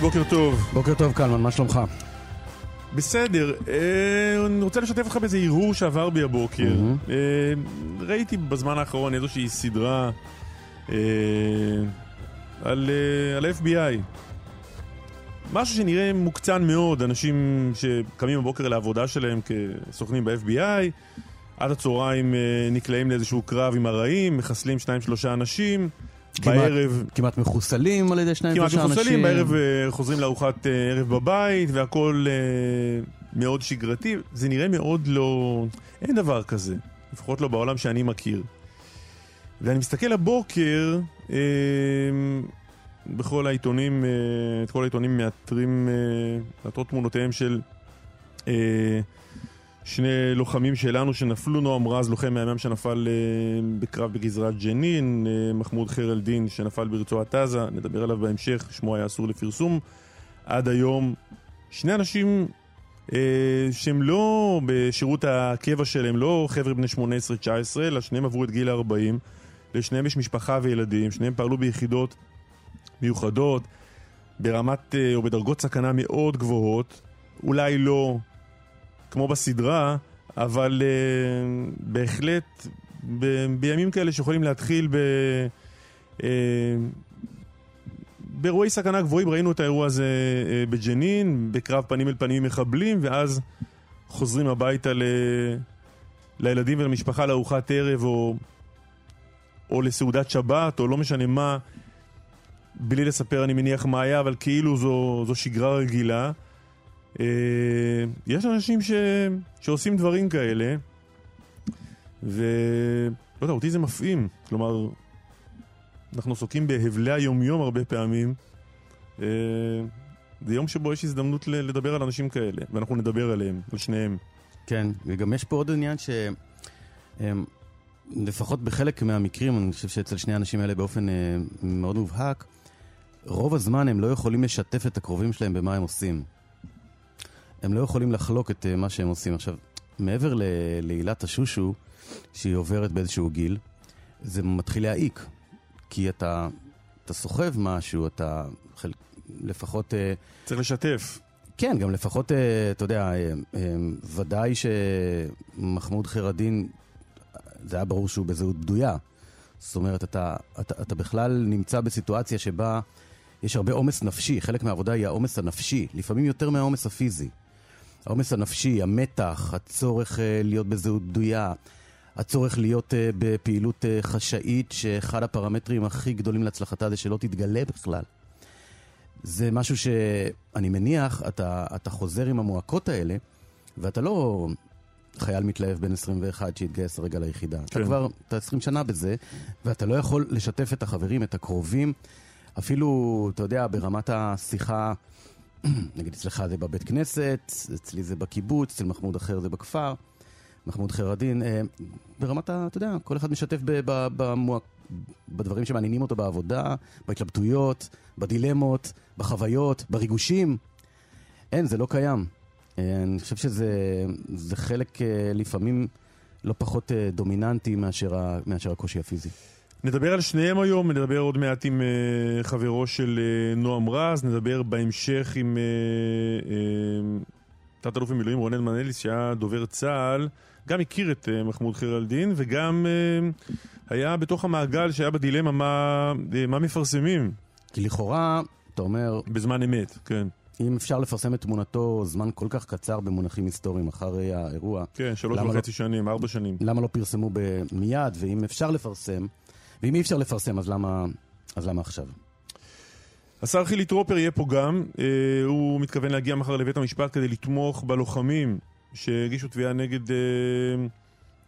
מואב ורדי, בוקר טוב. בוקר טוב קלמן, מה שלומך? בסדר, אה, אני רוצה לשתף אותך באיזה הרהור שעבר בי הבוקר. מהמם. אה, ראיתי בזמן האחרון איזושהי סדרה אה, על אה, על ה-FBI. משהו שנראה מוקצן מאוד, אנשים שקמים בבוקר לעבודה שלהם כסוכנים ב-FBI, עד הצהריים אה, נקלעים לאיזשהו קרב עם הרעים, מחסלים שניים שלושה אנשים, בערב... כמעט, כמעט מחוסלים על ידי שניים כמעט שלושה אנשים. מחוסלים, בערב אה, חוזרים לארוחת אה, ערב בבית, והכל אה, מאוד שגרתי. זה נראה מאוד לא... אין דבר כזה, לפחות לא בעולם שאני מכיר. ואני מסתכל הבוקר, אה, בכל העיתונים, אה, את כל העיתונים מאתרים, אה, מאתרות תמונותיהם של אה, שני לוחמים שלנו שנפלו, נועם רז, לוחם מהימ"מ שנפל אה, בקרב בגזרת ג'נין, אה, מחמוד חיר א-דין שנפל ברצועת עזה, נדבר עליו בהמשך, שמו היה אסור לפרסום. עד היום שני אנשים אה, שהם לא בשירות הקבע שלהם, לא חבר'ה בני 18-19, אלא שניהם עברו את גיל ה-40. לשניהם יש משפחה וילדים, שניהם פעלו ביחידות מיוחדות, ברמת אה, או בדרגות סכנה מאוד גבוהות, אולי לא כמו בסדרה, אבל uh, בהחלט ב- בימים כאלה שיכולים להתחיל ב... Uh, באירועי סכנה גבוהים, ראינו את האירוע הזה uh, בג'נין, בקרב פנים אל פנים עם מחבלים, ואז חוזרים הביתה ל... לילדים ולמשפחה לארוחת ערב או, או לסעודת שבת, או לא משנה מה, בלי לספר אני מניח מה היה, אבל כאילו זו, זו שגרה רגילה. אה, יש אנשים ש... שעושים דברים כאלה, ולא יודע, אותי זה מפעים. כלומר, אנחנו עסוקים בהבלי היומיום הרבה פעמים. אה, זה יום שבו יש הזדמנות לדבר על אנשים כאלה, ואנחנו נדבר עליהם, על שניהם. כן, וגם יש פה עוד עניין ש... לפחות בחלק מהמקרים, אני חושב שאצל שני האנשים האלה באופן אה, מאוד מובהק, רוב הזמן הם לא יכולים לשתף את הקרובים שלהם במה הם עושים. הם לא יכולים לחלוק את אה, מה שהם עושים. עכשיו, מעבר לעילת השושו, שהיא עוברת באיזשהו גיל, זה מתחיל להעיק. כי אתה, אתה סוחב משהו, אתה חל... לפחות... אה, צריך לשתף. כן, גם לפחות, אה, אתה יודע, ודאי שמחמוד חיר-א-דין, זה היה ברור שהוא בזהות בדויה. זאת אומרת, אתה, אתה, אתה בכלל נמצא בסיטואציה שבה יש הרבה עומס נפשי, חלק מהעבודה היא העומס הנפשי, לפעמים יותר מהעומס הפיזי. העומס הנפשי, המתח, הצורך אה, להיות בזהות בדויה, הצורך להיות אה, בפעילות אה, חשאית, שאחד הפרמטרים הכי גדולים להצלחתה זה שלא תתגלה בכלל. זה משהו שאני מניח, אתה, אתה חוזר עם המועקות האלה, ואתה לא חייל מתלהב בן 21 שהתגייס הרגע ליחידה. כן. כן. אתה כבר, אתה 20 שנה בזה, ואתה לא יכול לשתף את החברים, את הקרובים, אפילו, אתה יודע, ברמת השיחה, נגיד אצלך זה בבית כנסת, אצלי זה בקיבוץ, אצל מחמוד אחר זה בכפר, מחמוד חיר-א-דין, אה, ברמת ה... אתה יודע, כל אחד משתף ב, ב, במוע... בדברים שמעניינים אותו בעבודה, בהתלבטויות, בדילמות, בחוויות, בריגושים. אין, זה לא קיים. אה, אני חושב שזה זה חלק אה, לפעמים לא פחות אה, דומיננטי מאשר, ה, מאשר הקושי הפיזי. נדבר על שניהם היום, נדבר עוד מעט עם uh, חברו של uh, נועם רז, נדבר בהמשך עם uh, uh, תת-אלוף במילואים רונן מנליס, שהיה דובר צה"ל, גם הכיר את uh, מחמוד חיר א-דין, וגם uh, היה בתוך המעגל שהיה בדילמה מה, uh, מה מפרסמים כי לכאורה, אתה אומר, בזמן אמת, כן. אם אפשר לפרסם את תמונתו זמן כל כך קצר במונחים היסטוריים אחרי האירוע, כן, שלוש וחצי שנים, ארבע שנים. למה לא פרסמו מיד, ואם אפשר לפרסם, ואם אי אפשר לפרסם, אז למה, אז למה עכשיו? השר חילי טרופר יהיה פה גם, אה, הוא מתכוון להגיע מחר לבית המשפט כדי לתמוך בלוחמים שהגישו תביעה נגד אה,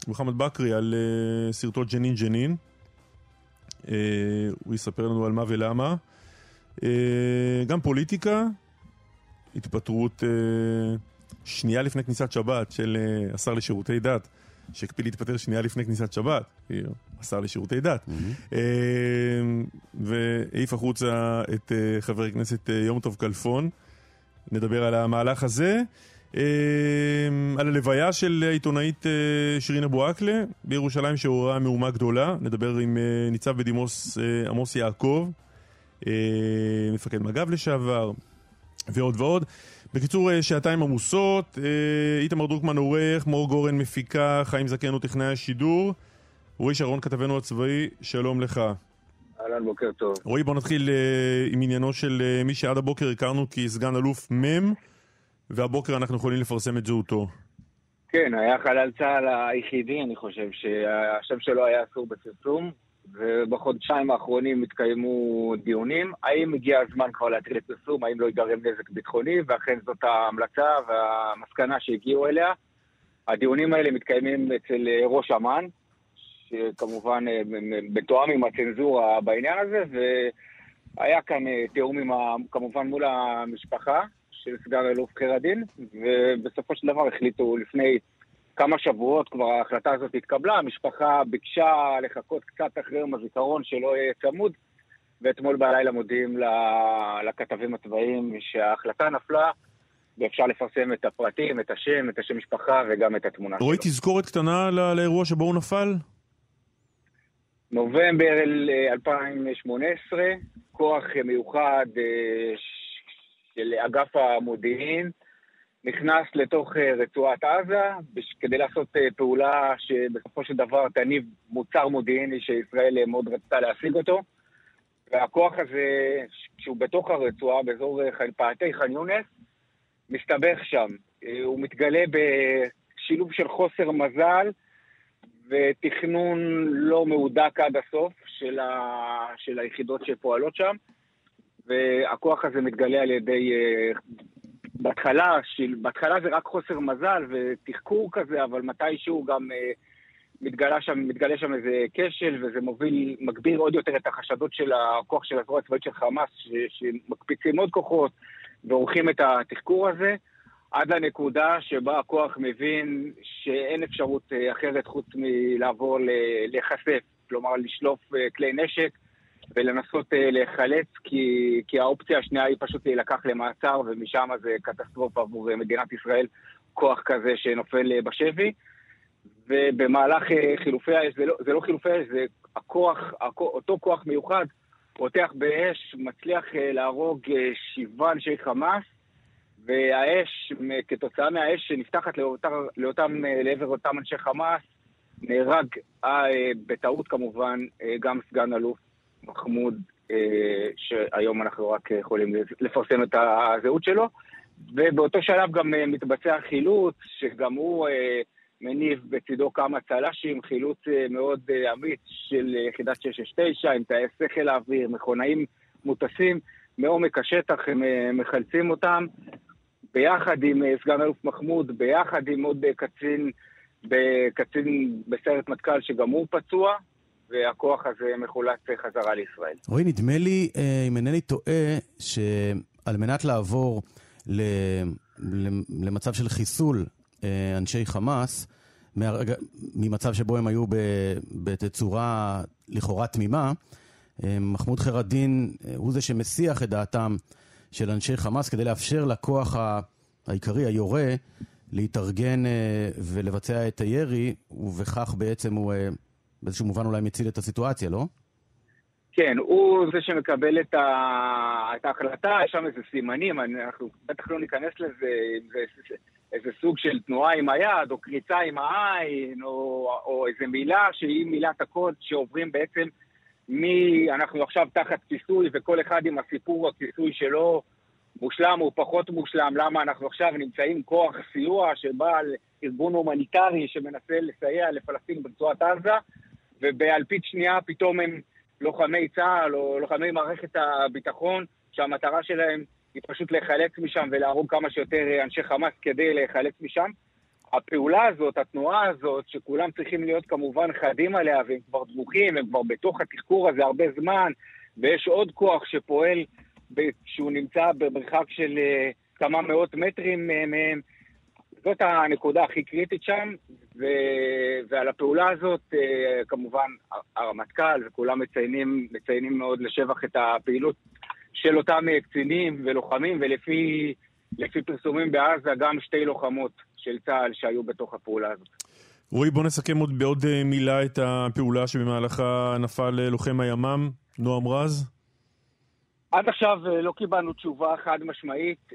מוחמד בכרי על אה, סרטו ג'נין ג'נין. אה, הוא יספר לנו על מה ולמה. אה, גם פוליטיקה, התפטרות אה, שנייה לפני כניסת שבת של אה, השר לשירותי דת, שהקפיד להתפטר שנייה לפני כניסת שבת, כאילו, השר לשירותי דת. אה, והעיף החוצה את אה, חבר הכנסת אה, יום טוב כלפון. נדבר על המהלך הזה. אה, על הלוויה של העיתונאית אה, שירין אבו עקלה בירושלים שעוררה מהומה גדולה. נדבר עם ניצב בדימוס עמוס יעקב, מפקד מג"ב לשעבר, ועוד ועוד. בקיצור, אה, שעתיים עמוסות, אה, איתמר דרוקמן עורך, מור גורן מפיקה, חיים זקן הוא טכנאי השידור. רועי שרון כתבנו הצבאי, שלום לך. אהלן, בוקר טוב. רועי, בוא נתחיל אה, עם עניינו של אה, מי שעד הבוקר הכרנו כסגן אלוף מ', והבוקר אנחנו יכולים לפרסם את זהותו. כן, היה חלל צה"ל היחידי, אני חושב, שהשם שלו היה אסור בפרסום, ובחודשיים האחרונים התקיימו דיונים. האם הגיע הזמן כבר להתחיל לפרסום, האם לא ייגרם נזק ביטחוני, ואכן זאת ההמלצה והמסקנה שהגיעו אליה. הדיונים האלה מתקיימים אצל ראש אמ"ן, שכמובן אה, מתואם עם הצנזורה בעניין הזה, והיה כאן אה, תיאום עם, ה- כמובן מול המשפחה של סגן אלוף חיר הדין, ובסופו של דבר החליטו לפני כמה שבועות כבר ההחלטה הזאת התקבלה, המשפחה ביקשה לחכות קצת אחרי יום הזיכרון שלא יהיה צמוד, ואתמול בלילה מודיעים לכתבים הצבאיים שההחלטה נפלה, ואפשר לפרסם את הפרטים, את השם, את השם משפחה וגם את התמונה שלו. רועי, תזכורת קטנה לא- לאירוע שבו הוא נפל? נובמבר אל- 2018, כוח מיוחד אה, של אגף המודיעין נכנס לתוך אה, רצועת עזה כדי לעשות אה, פעולה שבסופו של דבר תניב מוצר מודיעיני שישראל אה, מאוד רצתה להשיג אותו. והכוח הזה, כשהוא בתוך הרצועה, באזור פאתי ח'אן יונס, מסתבך שם. הוא מתגלה בשילוב של חוסר מזל, ותכנון לא מהודק עד הסוף של, ה... של היחידות שפועלות שם, והכוח הזה מתגלה על ידי... בהתחלה. בהתחלה זה רק חוסר מזל ותחקור כזה, אבל מתישהו גם אה, מתגלה שם, מתגלה שם איזה כשל, וזה מוביל, מגביר עוד יותר את החשדות של הכוח של הזרוע הצבאית של חמאס, ש... שמקפיצים עוד כוחות ועורכים את התחקור הזה. עד לנקודה שבה הכוח מבין שאין אפשרות אה, אחרת חוץ מלעבור להיחשף, כלומר לשלוף אה, כלי נשק ולנסות אה, להיחלץ, כי, כי האופציה השנייה היא פשוט להילקח למעצר, ומשם זה קטסטרופה עבור אה, מדינת ישראל, כוח כזה שנופל אה, בשבי. ובמהלך חילופי האש, זה לא, זה לא חילופי האש, זה הכוח, הכוח, אותו כוח מיוחד, פותח באש, מצליח להרוג שבעה אנשי חמאס, והאש, כתוצאה מהאש שנפתחת לאותם, לאותם, לעבר אותם אנשי חמאס, נהרג אה, בטעות כמובן גם סגן אלוף מחמוד, אה, שהיום אנחנו רק יכולים לפרסם את הזהות שלו, ובאותו שלב גם אה, מתבצע חילוץ, שגם הוא אה, מניב בצידו כמה צל"שים, חילוץ אה, מאוד אה, אמיץ של יחידת 669 עם טייסי חיל האוויר, מכונאים מוטסים. מעומק השטח הם אה, מחלצים אותם, ביחד עם אה, סגן אלוף מחמוד, ביחד עם עוד אה, קצין, קצין בסיירת מטכ"ל שגם הוא פצוע, והכוח הזה מחולץ אה, חזרה לישראל. רועי, נדמה לי, אה, אם אינני טועה, שעל מנת לעבור למצב של חיסול אה, אנשי חמאס, מהרגע, ממצב שבו הם היו. בתצורה לכאורה תמימה, אה, מחמוד אה, הוא זה שמסיח את דעתם של אנשי חמאס כדי לאפשר לכוח העיקרי, היורה, להתארגן ולבצע את הירי, ובכך בעצם הוא באיזשהו מובן אולי מציל את הסיטואציה, לא? כן, הוא זה שמקבל את, ה... את ההחלטה, יש שם איזה סימנים, אנחנו בטח לא ניכנס לזה, איזה, איזה סוג של תנועה עם היד, או קריצה עם העין, או, או איזה מילה שהיא מילת הקוד שעוברים בעצם מי, אנחנו עכשיו תחת כיסוי, וכל אחד עם הסיפור הכיסוי שלו, מושלם או פחות מושלם, למה אנחנו עכשיו נמצאים כוח סיוע שבא על ארגון הומניטרי שמנסה לסייע לפלסטין ברצועת עזה, ובאלפית שנייה פתאום הם לוחמי צה"ל או לוחמי מערכת הביטחון שהמטרה שלהם היא פשוט להיחלץ משם ולהרוג כמה שיותר אנשי חמאס כדי להיחלץ משם. הפעולה הזאת, התנועה הזאת, שכולם צריכים להיות כמובן חדים עליה, והם כבר דרוכים, הם כבר בתוך התחקור הזה הרבה זמן, ויש עוד כוח שפועל, שהוא נמצא במרחק של אה, כמה מאות מטרים אה, מהם. זאת הנקודה הכי קריטית שם, ו... ועל הפעולה הזאת אה, כמובן הרמטכ"ל וכולם מציינים, מציינים מאוד לשבח את הפעילות של אותם קצינים ולוחמים, ולפי פרסומים בעזה גם שתי לוחמות של צה"ל שהיו בתוך הפעולה הזאת. רועי, בוא נסכם עוד בעוד מילה את הפעולה שבמהלכה נפל לוחם הימ"מ, נועם רז. עד עכשיו אה, לא קיבלנו תשובה חד משמעית.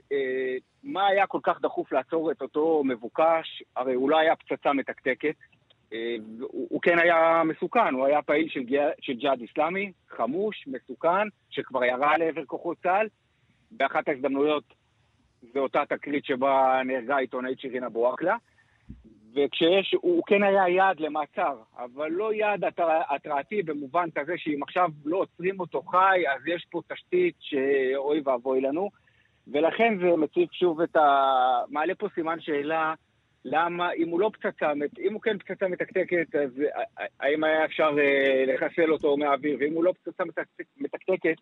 מה היה כל כך דחוף לעצור את אותו מבוקש? הרי הוא לא היה פצצה מתקתקת. אה, הוא, הוא כן היה מסוכן, הוא היה פעיל של, של ג'יהאד איסלאמי, חמוש, מסוכן, שכבר ירה לעבר כוחות צה"ל. באחת ההזדמנויות זו אותה תקרית שבה נהרגה העיתונאית שירין אבו עקלה. וכשיש, הוא כן היה יעד למעצר, אבל לא יעד התרעתי במובן כזה שאם עכשיו לא עוצרים אותו חי, אז יש פה תשתית שאוי ואבוי לנו. ולכן זה מציב שוב את ה... מעלה פה סימן שאלה, למה, אם הוא לא פצצה, אם הוא כן פצצה מתקתקת, אז האם היה אפשר אה, לחסל אותו מהאוויר? ואם הוא לא פצצה מתקתקת,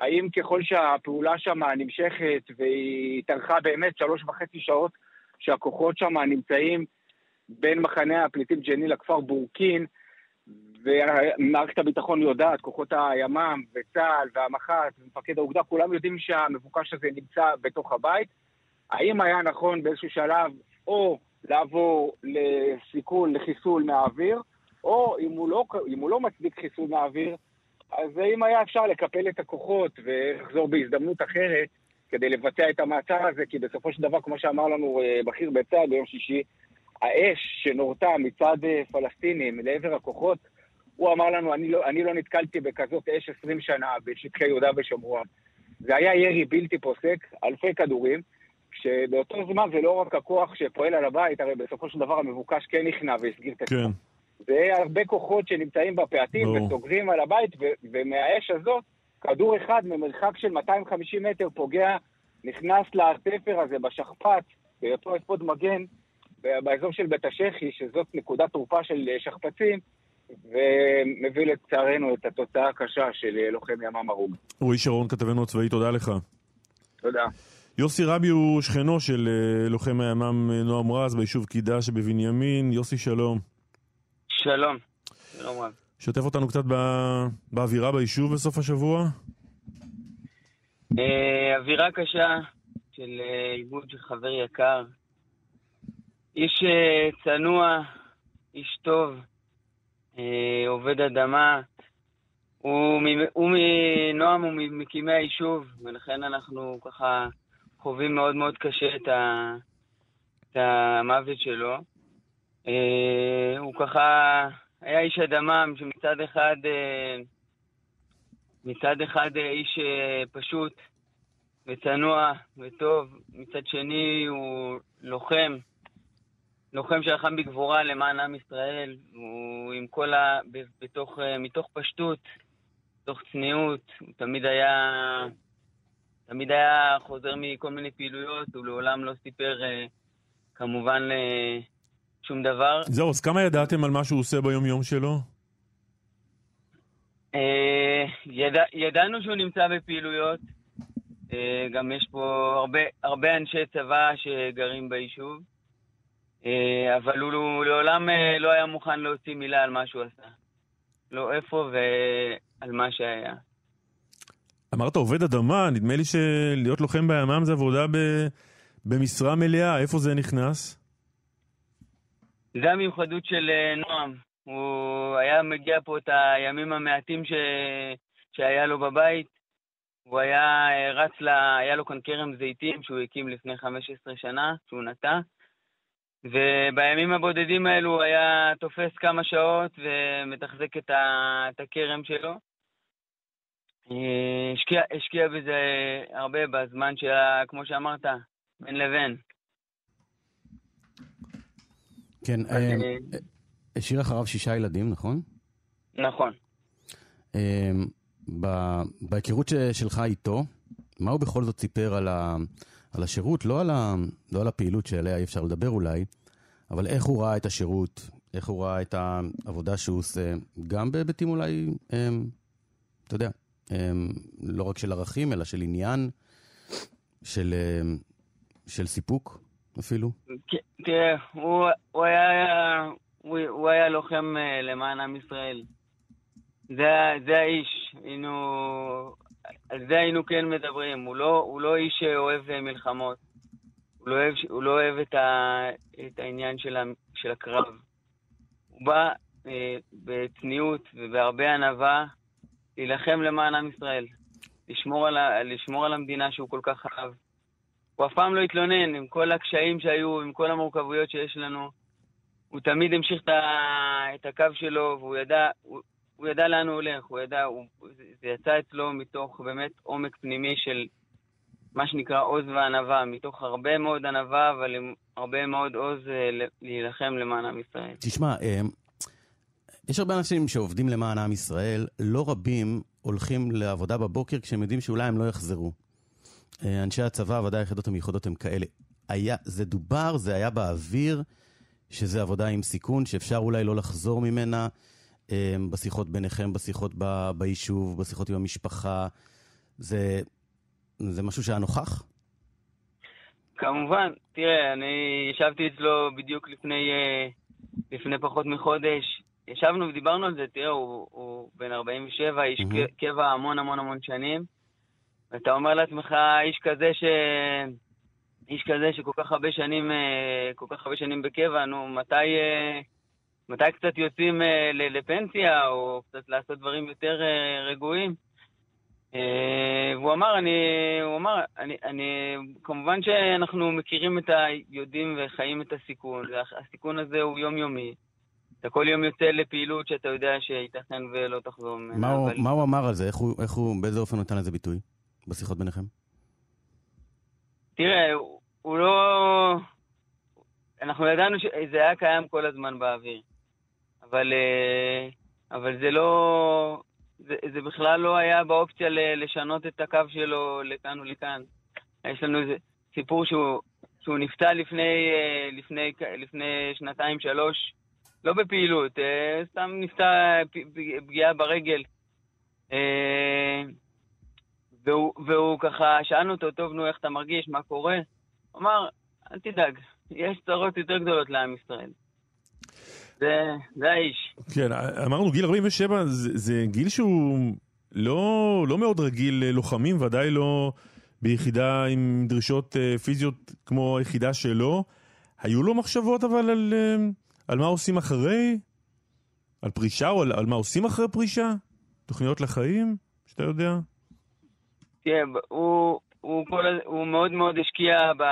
האם ככל שהפעולה שם נמשכת והיא התארכה באמת שלוש וחצי שעות, שהכוחות שם נמצאים בין מחנה הפליטים ג'ני לכפר בורקין, ומערכת הביטחון יודעת, כוחות הימ"מ וצה"ל והמח"ט ומפקד האוגדה, כולם יודעים שהמבוקש הזה נמצא בתוך הבית. האם היה נכון באיזשהו שלב או לעבור לסיכול, לחיסול מהאוויר, או אם הוא לא, אם הוא לא מצדיק חיסול מהאוויר, אז האם היה אפשר לקפל את הכוחות ולחזור בהזדמנות אחרת כדי לבצע את המעצר הזה, כי בסופו של דבר, כמו שאמר לנו אה, בכיר בצה"ל ביום שישי, האש שנורתה מצד אה, פלסטינים לעבר הכוחות, הוא אמר לנו, אני לא, אני לא נתקלתי בכזאת אש 20 שנה בשטחי יהודה ושומרון. זה היה ירי בלתי פוסק, אלפי כדורים, כשבאותו זמן זה לא רק הכוח שפועל על הבית, הרי בסופו של דבר המבוקש כן נכנע והסגיר את. כן. זה הרבה כוחות שנמצאים בפאתים לא. וסוגרים על הבית, ו- ומהאש הזאת, כדור אחד ממרחק של 250 מטר פוגע, נכנס לתפר הזה בשכפ"ץ, בהיותו אפוד מגן, באזור של בית השחי, שזאת נקודת תורפה של שכפ"צים, ומביא לצערנו את התוצאה הקשה של לוחם ימ"מ הרוג. רועי שרון, כתבנו הצבאי, תודה לך. תודה. יוסי רבי הוא שכנו של אה, לוחם הימ"מ אה, נועם רז ביישוב קידה שבבנימין. יוסי, שלום. שלום. שלום רב. שתף אותנו קצת בא... באווירה ביישוב בסוף השבוע. אה, אווירה קשה של איבוד של חבר יקר, איש אה, צנוע, איש טוב, אה, עובד אדמה. הוא, מנועם, הוא ממקימי היישוב, ולכן אנחנו ככה חווים מאוד מאוד קשה את, ה, את המוות שלו. אה, הוא ככה היה איש אדמה שמצד אחד, מצד אחד איש פשוט וצנוע וטוב, מצד שני הוא לוחם. לוחם שלחם בגבורה למען עם ישראל, הוא עם כל ה... בתוך, אה, מתוך פשטות, מתוך צניעות, הוא תמיד היה... תמיד היה חוזר מכל מיני פעילויות, הוא לעולם לא סיפר אה, כמובן שום דבר. זהו, אז כמה ידעתם על מה שהוא עושה ביום-יום שלו? אה, ידע, ידענו שהוא נמצא בפעילויות. גם יש פה הרבה, הרבה אנשי צבא שגרים ביישוב. אה, אבל הוא לעולם אה, לא היה מוכן להוציא מילה על מה שהוא עשה. לא איפה ועל מה שהיה. אמרת עובד אדמה, נדמה לי שלהיות לוחם בימ"מ זה עבודה ב... במשרה מלאה, איפה זה נכנס? זה המיוחדות של אה, נועם. הוא היה מגיע פה את הימים המעטים ש... שהיה לו בבית. הוא היה רץ ל... היה לו כאן כרם זיתים שהוא הקים לפני 15 שנה, שהוא נטע. ובימים הבודדים האלו הוא היה תופס כמה שעות ומתחזק את, ה, את הכרם שלו. אה, השקיע, השקיע בזה הרבה בזמן שלה, כמו שאמרת, בין לבין. כן, אה, אה, השאיר אחריו שישה ילדים, נכון? נכון. בהיכרות שלך איתו, מה הוא בכל זאת סיפר על, ה, על השירות, לא על, ה, לא על הפעילות שעליה אי אפשר לדבר אולי, אבל איך הוא ראה את השירות, איך הוא ראה את העבודה שהוא עושה, גם בהיבטים אולי, הם, אתה יודע, הם, לא רק של ערכים, אלא של עניין, של, הם, של סיפוק אפילו. תראה, הוא, הוא, היה, הוא, הוא היה לוחם אה, למען עם ישראל. זה, זה האיש, היינו, על זה היינו כן מדברים. הוא לא, הוא לא איש שאוהב אה, מלחמות. הוא לא אוהב, הוא לא אוהב את, ה, את העניין של, ה, של הקרב. הוא בא אה, בצניעות ובהרבה ענווה להילחם למען עם ישראל. לשמור על, ה, לשמור על המדינה שהוא כל כך אהב. הוא אף פעם לא התלונן, עם כל הקשיים שהיו, עם כל המורכבויות שיש לנו. הוא תמיד המשיך את הקו שלו, והוא ידע, הוא, הוא ידע לאן הוא הולך, הוא ידע, הוא, זה יצא אצלו מתוך באמת עומק פנימי של מה שנקרא עוז וענווה, מתוך הרבה מאוד ענווה, אבל עם הרבה מאוד עוז אה, להילחם למען עם ישראל. תשמע, אה, יש הרבה אנשים שעובדים למען עם ישראל, לא רבים הולכים לעבודה בבוקר כשהם יודעים שאולי הם לא יחזרו. אה, אנשי הצבא, ודאי היחידות המיוחדות הם כאלה. היה, זה דובר, זה היה באוויר, שזה עבודה עם סיכון, שאפשר אולי לא לחזור ממנה. בשיחות ביניכם, בשיחות ב, ביישוב, בשיחות עם המשפחה. זה, זה משהו שהיה נוכח? כמובן. תראה, אני ישבתי אצלו בדיוק לפני, אה, לפני פחות מחודש. ישבנו ודיברנו על זה, תראה, הוא, הוא בן 47, איש mm-hmm. קבע המון המון המון שנים. ואתה אומר לעצמך, איש כזה ש... איש כזה שכל כך הרבה שנים, אה, כל כך הרבה שנים בקבע, נו, מתי, אה, מתי קצת יוצאים לפנסיה, או קצת לעשות דברים יותר רגועים? אה, והוא אמר, אני, הוא אמר, אני, אני, כמובן שאנחנו מכירים את ה... יודעים וחיים את הסיכון, הסיכון הזה הוא יומיומי. אתה כל יום יוצא לפעילות שאתה יודע שייתכן ולא תחזור ממנה. מה, אבל... מה הוא אמר על זה? איך הוא, איך הוא, באיזה אופן נתן לזה ביטוי בשיחות ביניכם? תראה, הוא, הוא לא... אנחנו ידענו שזה היה קיים כל הזמן באוויר. אבל, אה, אבל זה לא... זה, זה בכלל לא היה באופציה לשנות את הקו שלו לכאן ולכאן. יש לנו איזה סיפור שהוא, שהוא נפצע לפני, אה, לפני, לפני שנתיים, שלוש, לא בפעילות, אה, סתם נפצע פגיעה ברגל. והוא, והוא ככה, שאלנו אותו, טוב, נו, איך אתה מרגיש, מה קורה? הוא אמר, אל תדאג, יש צרות יותר גדולות לעם ישראל. זה, זה האיש. כן, אמרנו גיל 47 זה, זה גיל שהוא לא, לא מאוד רגיל ללוחמים, ודאי לא ביחידה עם דרישות uh, פיזיות כמו היחידה שלו. היו לו מחשבות אבל על, uh, על מה עושים אחרי? על פרישה או על, על מה עושים אחרי פרישה? תוכניות לחיים? שאתה יודע? כן, הוא, הוא, כל, הוא מאוד מאוד השקיע ב...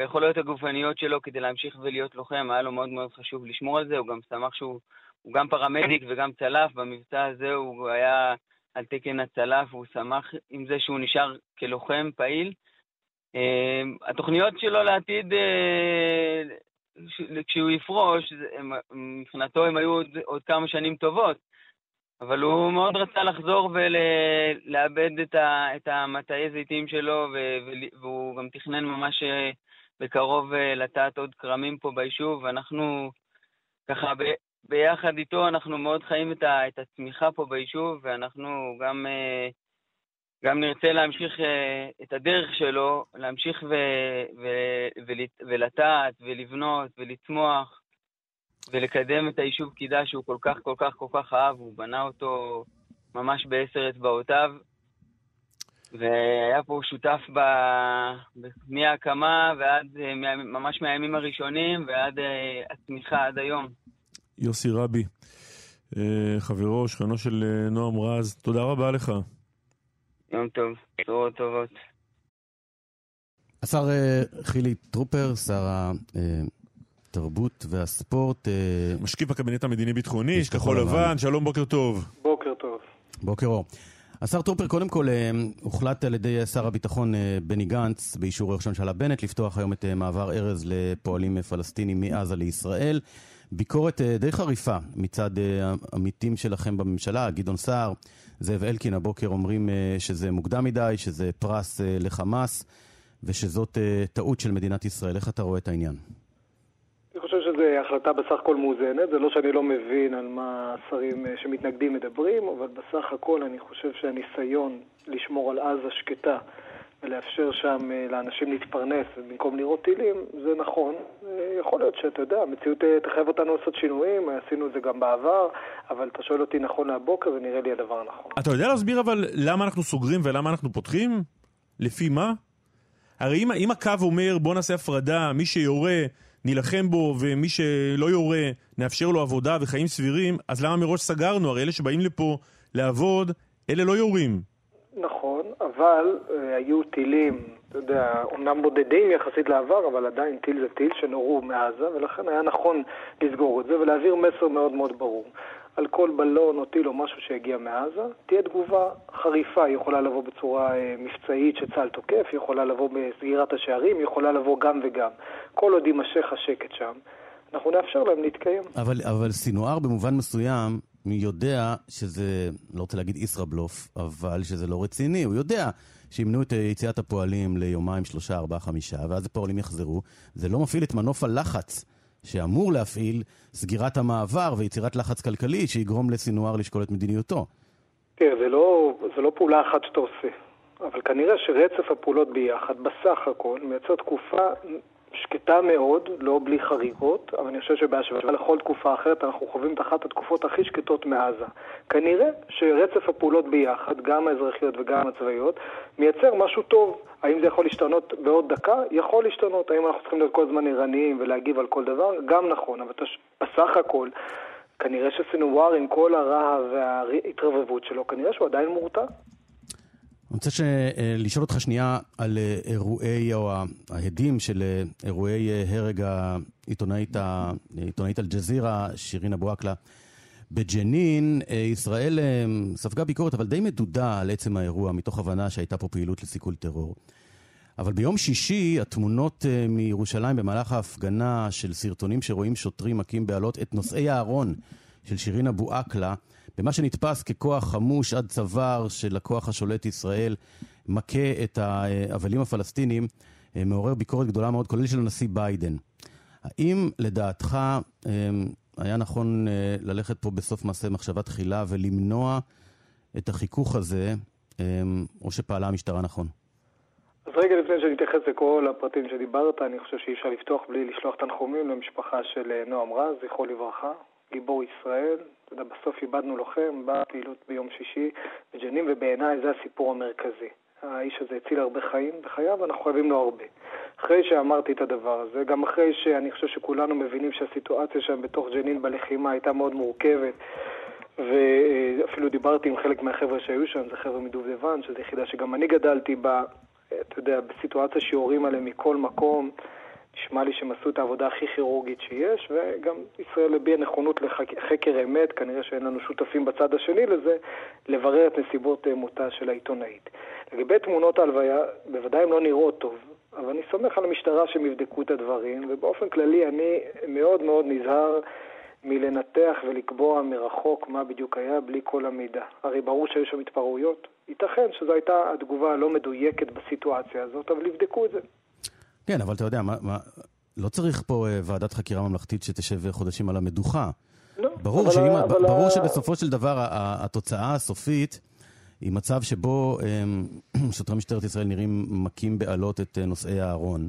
ביכולות הגופניות שלו כדי להמשיך ולהיות לוחם, היה לו מאוד מאוד חשוב לשמור על זה, הוא גם שמח שהוא גם פרמדיק וגם צלף, במבצע הזה הוא היה על תקן הצלף, והוא שמח עם זה שהוא נשאר כלוחם פעיל. אה, התוכניות שלו לעתיד, אה, כשהוא יפרוש, מבחינתו הם היו עוד, עוד כמה שנים טובות, אבל הוא מאוד רצה לחזור ולאבד את המטעי זיתים שלו, והוא גם תכנן ממש אה, בקרוב אה, לטעת עוד כרמים פה ביישוב, ואנחנו ככה ב, ביחד איתו, אנחנו מאוד חיים את, ה, את הצמיחה פה ביישוב, ואנחנו גם, אה, גם נרצה להמשיך אה, את הדרך שלו, להמשיך ו, ו, ו, ולטעת ולבנות ולצמוח. ולקדם את היישוב קידה שהוא כל כך כל כך כל כך אהב, הוא בנה אותו ממש בעשר אצבעותיו, והיה פה שותף ב... מההקמה ועד, אה, ממש מהימים הראשונים ועד אה, הצמיחה עד היום. יוסי רבי, אה, חברו, שכנו של נועם רז, תודה רבה לך. יום טוב, בשורות טובות. השר חילי טרופר, שר התרבות והספורט. משקיף בקבינט המדיני-ביטחוני, כחול לבן, שלום, בוקר טוב. בוקר טוב. בוקר אור. השר טרופר, קודם כל, אה, הוחלט על ידי שר הביטחון אה, בני גנץ, באישור ראש הממשלה בנט, לפתוח היום את אה, מעבר ארז לפועלים פלסטינים מעזה לישראל. ביקורת די חריפה מצד עמיתים שלכם בממשלה, גדעון סער זאב אלקין הבוקר אומרים שזה מוקדם מדי, שזה פרס לחמאס, ושזאת טעות של מדינת ישראל. איך אתה רואה את העניין? שזו החלטה בסך הכל מאוזנת, זה לא שאני לא מבין על מה השרים אה, שמתנגדים מדברים, אבל בסך הכל אני חושב שהניסיון לשמור על עזה שקטה ולאפשר שם אה, לאנשים להתפרנס במקום לראות טילים, זה נכון. אה, יכול להיות שאתה יודע, המציאות תחייב אותנו לעשות שינויים, עשינו את זה גם בעבר, אבל אתה שואל אותי נכון להבוקר, זה נראה לי הדבר הנכון. אתה יודע להסביר אבל למה אנחנו סוגרים ולמה אנחנו פותחים? לפי מה? הרי אם, אם הקו אומר בוא נעשה הפרדה, מי שיורה נילחם בו ומי שלא יורה נאפשר לו עבודה וחיים סבירים, אז למה מראש סגרנו? הרי אלה שבאים לפה לעבוד, אלה לא יורים. נכון, אבל אה, היו טילים, אתה יודע, אומנם בודדים יחסית לעבר, אבל עדיין טיל זה טיל שנורו מעזה, ולכן היה נכון לסגור את זה ולהעביר מסר מאוד מאוד ברור. על כל בלון או טיל או משהו שהגיע מעזה, תהיה תגובה חריפה, היא יכולה לבוא בצורה אה, מבצעית שצה"ל תוקף, היא יכולה לבוא בסגירת השערים, היא יכולה לבוא גם וגם. כל עוד יימשך השקט שם, אנחנו נאפשר להם להתקיים. אבל, אבל סינואר במובן מסוים יודע שזה, לא רוצה להגיד ישראבלוף, אבל שזה לא רציני. הוא יודע שימנעו את יציאת הפועלים ליומיים, שלושה, ארבעה, חמישה, ואז הפועלים יחזרו. זה לא מפעיל את מנוף הלחץ שאמור להפעיל סגירת המעבר ויצירת לחץ כלכלי שיגרום לסינואר לשקול את מדיניותו. תראה, זה לא, זה לא פעולה אחת שאתה עושה, אבל כנראה שרצף הפעולות ביחד, בסך הכל, מייצר תקופה שקטה מאוד, לא בלי חריגות, אבל אני חושב שבהשוואה לכל תקופה אחרת אנחנו חווים את אחת התקופות הכי שקטות מעזה. כנראה שרצף הפעולות ביחד, גם האזרחיות וגם הצבאיות, מייצר משהו טוב. האם זה יכול להשתנות בעוד דקה? יכול להשתנות. האם אנחנו צריכים להיות כל הזמן ערניים ולהגיב על כל דבר? גם נכון, אבל. בסך הכל, כנראה שסינואר עם כל הרעב וההתרבבות שלו, כנראה שהוא עדיין מורתע. אני רוצה ש... אה, לשאול אותך שנייה על אה, אירועי, או ההדים של אה, אירועי הרג העיתונאית, העיתונאית אל-ג'זירה, שירין אבו עקלה. בג'נין, ישראל ספגה ביקורת, אבל די מדודה על עצם האירוע, מתוך הבנה שהייתה פה פעילות לסיכול טרור. אבל ביום שישי, התמונות מירושלים במהלך ההפגנה של סרטונים שרואים שוטרים מכים באלות את נושאי הארון של שירין אבו עקלה, במה שנתפס ככוח חמוש עד צוואר של הכוח השולט ישראל, מכה את האבלים הפלסטינים, אה, מעורר ביקורת גדולה מאוד, כולל של הנשיא ביידן. האם לדעתך אה, היה נכון אה, ללכת פה בסוף מעשה מחשבה תחילה ולמנוע את החיכוך הזה, או שפעלה המשטרה נכון? אז רגע לפני שאני אתייחס לכל הפרטים שדיברת, אני חושב שאי אפשר לפתוח בלי לשלוח תנחומים למשפחה של נועם רז, זכרו לברכה, גיבור ישראל, אתה יודע, בסוף איבדנו לוחם בפעילות ביום שישי בג'נין, ובעיניי זה הסיפור המרכזי. האיש הזה הציל הרבה חיים בחייו, ואנחנו חייבים לו הרבה. אחרי שאמרתי את הדבר הזה, גם אחרי שאני חושב שכולנו מבינים שהסיטואציה שם בתוך ג'נין בלחימה הייתה מאוד מורכבת, ואפילו דיברתי עם חלק מהחבר'ה שהיו שם, זה חבר'ה מדובדבן, שזו יחידה שגם אני גדלתי בה, אתה יודע, בסיטואציה שיורים עליהם מכל מקום. נשמע לי שהם עשו את העבודה הכי כירורגית שיש, וגם ישראל הביעה נכונות לחקר אמת, כנראה שאין לנו שותפים בצד השני לזה, לברר את נסיבות אה, מותה של העיתונאית. לגבי תמונות ההלוויה, בוודאי הן לא נראות טוב, אבל אני סומך על המשטרה שהם יבדקו את הדברים, ובאופן כללי אני מאוד מאוד נזהר מלנתח ולקבוע מרחוק מה בדיוק היה בלי כל המידע. הרי ברור שהיו שם התפרעויות, ייתכן שזו הייתה התגובה הלא מדויקת בסיטואציה הזאת, אבל יבדקו את זה. כן, אבל אתה יודע, מה, מה, לא צריך פה uh, ועדת חקירה ממלכתית שתשב חודשים על המדוכה. לא, ברור, אבל, שאם, אבל... ברור שבסופו של דבר התוצאה הסופית היא מצב שבו um, שוטרי משטרת ישראל נראים מכים באלות את uh, נושאי הארון.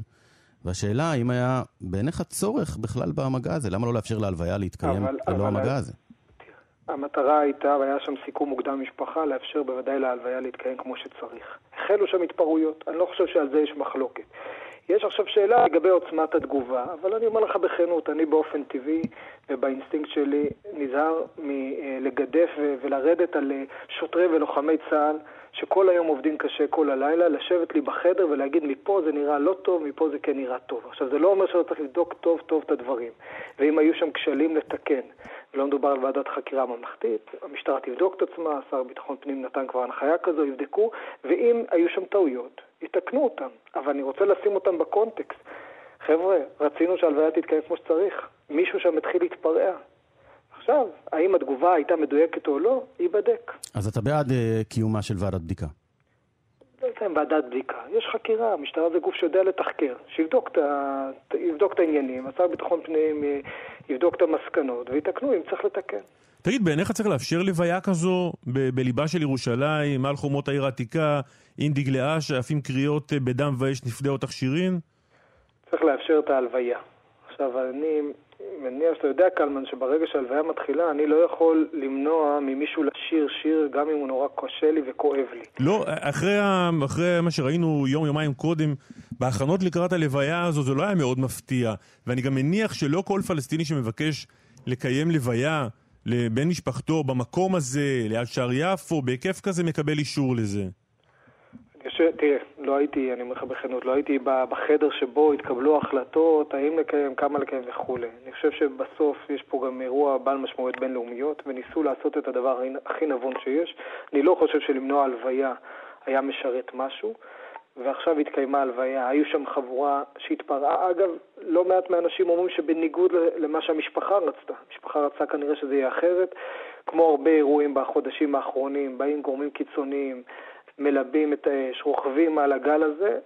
והשאלה, האם היה בעיניך צורך בכלל במגע הזה? למה לא לאפשר להלוויה להתקיים ללא המגע הזה? המטרה הייתה, והיה שם סיכום מוקדם משפחה, לאפשר בוודאי להלוויה להתקיים כמו שצריך. החלו שם התפרעויות, אני לא חושב שעל זה יש מחלוקת. יש עכשיו שאלה לגבי עוצמת התגובה, אבל אני אומר לך בכנות, אני באופן טבעי ובאינסטינקט שלי נזהר מלגדף ולרדת על שוטרי ולוחמי צה"ל שכל היום עובדים קשה כל הלילה, לשבת לי בחדר ולהגיד מפה זה נראה לא טוב, מפה זה כן נראה טוב. עכשיו, זה לא אומר שאתה צריך לבדוק טוב טוב את הדברים, ואם היו שם כשלים לתקן. לא מדובר על ועדת חקירה ממלכתית, המשטרה תבדוק את עצמה, השר לביטחון פנים נתן כבר הנחיה כזו, יבדקו, ואם היו שם טעויות, יתקנו אותן. אבל אני רוצה לשים אותן בקונטקסט. חבר'ה, רצינו שהלוויה תתקיים כמו שצריך. מישהו שם התחיל להתפרע. עכשיו, האם התגובה הייתה מדויקת או לא, ייבדק. אז אתה בעד אה, קיומה של ועדת בדיקה. לא יודע אם ועדת בדיקה, יש חקירה, המשטרה זה גוף שיודע לתחקר, שיבדוק את, ה... יבדוק את העניינים, השר לביטחון פנים אה, יבדוק את המסקנות ויתקנו אם צריך לתקן. תגיד, בעיניך צריך לאפשר לוויה כזו ב- בליבה של ירושלים, מעל חומות העיר העתיקה, עם דגלי אש, עפים קריאות אה, בדם ואש נפדה אותך שירין? צריך לאפשר את ההלוויה. עכשיו, אני מניח שאתה יודע, קלמן, שברגע שההלוויה מתחילה, אני לא יכול למנוע ממישהו לשיר שיר, גם אם הוא נורא קשה לי וכואב לי. לא, אחרי, אחרי מה שראינו יום, יומיים קודם, בהכנות לקראת הלוויה הזו, זה לא היה מאוד מפתיע. ואני גם מניח שלא כל פלסטיני שמבקש לקיים לוויה לבן משפחתו במקום הזה, ליד שער יפו, בהיקף כזה, מקבל אישור לזה. יש, תראה, לא הייתי, אני אומר לך בכנות, לא הייתי בחדר שבו התקבלו החלטות, האם לקיים, כמה לקיים וכולי. אני חושב שבסוף יש פה גם אירוע בעל משמעויות בינלאומיות, וניסו לעשות את הדבר הכי- נבון שיש. אני לא חושב שלמנוע הלוויה היה משרת משהו, ועכשיו התקיימה הלוויה. היו שם חבורה שהתפרעה. אגב, לא מעט מהאנשים אומרים שבניגוד למה שהמשפחה רצתה, המשפחה רצתה כנראה שזה יהיה אחרת. כמו הרבה אירועים בחודשים האחרונים, באים גורמים קיצוניים, מלבים את האש, רוכבים על הגל הזה.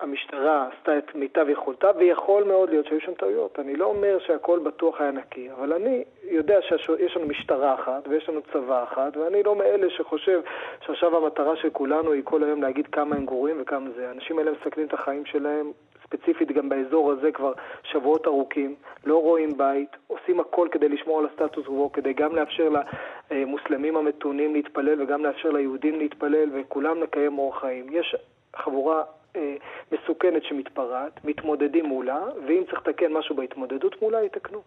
המשטרה עשתה את מיטב יכולתה, ויכול מאוד להיות שהיו שם טעויות. אני לא אומר שהכל בטוח היה נקי, אבל אני יודע שיש לנו משטרה אחת ויש לנו צבא אחת, ואני לא מאלה שחושב שעכשיו המטרה של כולנו היא כל היום להגיד כמה הם גרועים וכמה זה. האנשים האלה מסכנים את החיים שלהם, ספציפית גם באזור הזה כבר שבועות ארוכים, לא רואים בית, עושים הכל כדי לשמור על הסטטוס קוו, כדי גם לאפשר למוסלמים המתונים להתפלל וגם לאפשר ליהודים להתפלל, וכולם לקיים אורח חיים. יש חבורה אה, מסוכנת שמתפרעת, מתמודדים מולה, ואם צריך לתקן משהו בהתמודדות מולה, יתקנו.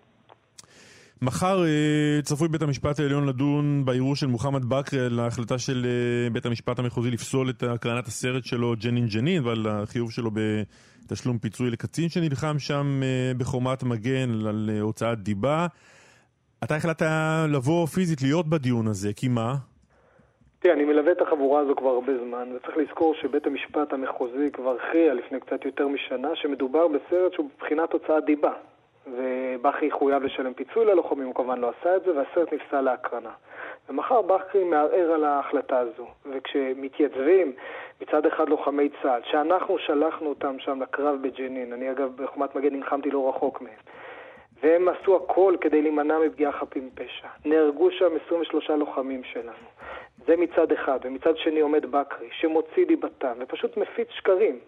מחר אה, צפוי בית המשפט העליון לדון בערעור של מוחמד בכרי על ההחלטה של אה, בית המשפט המחוזי לפסול את הקרנת הסרט שלו ג'נין ג'נין ועל החיוב שלו בתשלום פיצוי לקצין שנלחם שם אה, בחומת מגן על הוצאת דיבה. אתה החלטת לבוא פיזית להיות בדיון הזה, כי מה? תראה, אני מלווה את החבורה הזו כבר הרבה זמן, וצריך לזכור שבית המשפט המחוזי כבר הכריע לפני קצת יותר משנה שמדובר בסרט שהוא מבחינת הוצאת דיבה. ובכרי חויב לשלם פיצוי ללוחמים, הוא כמובן לא עשה את זה, והסרט נפסל להקרנה. ומחר בכרי מערער על ההחלטה הזו, וכשמתייצבים מצד אחד לוחמי צה"ל, שאנחנו שלחנו אותם שם לקרב בג'נין, אני אגב בחומת מגן נלחמתי לא רחוק מהם, והם עשו הכל כדי להימנע מפגיעה חפים פשע. נהרגו שם 23 לוחמים שלנו. זה מצד אחד, ומצד שני עומד בכרי, שמוציא דיבתם, ופשוט מפיץ שקרים,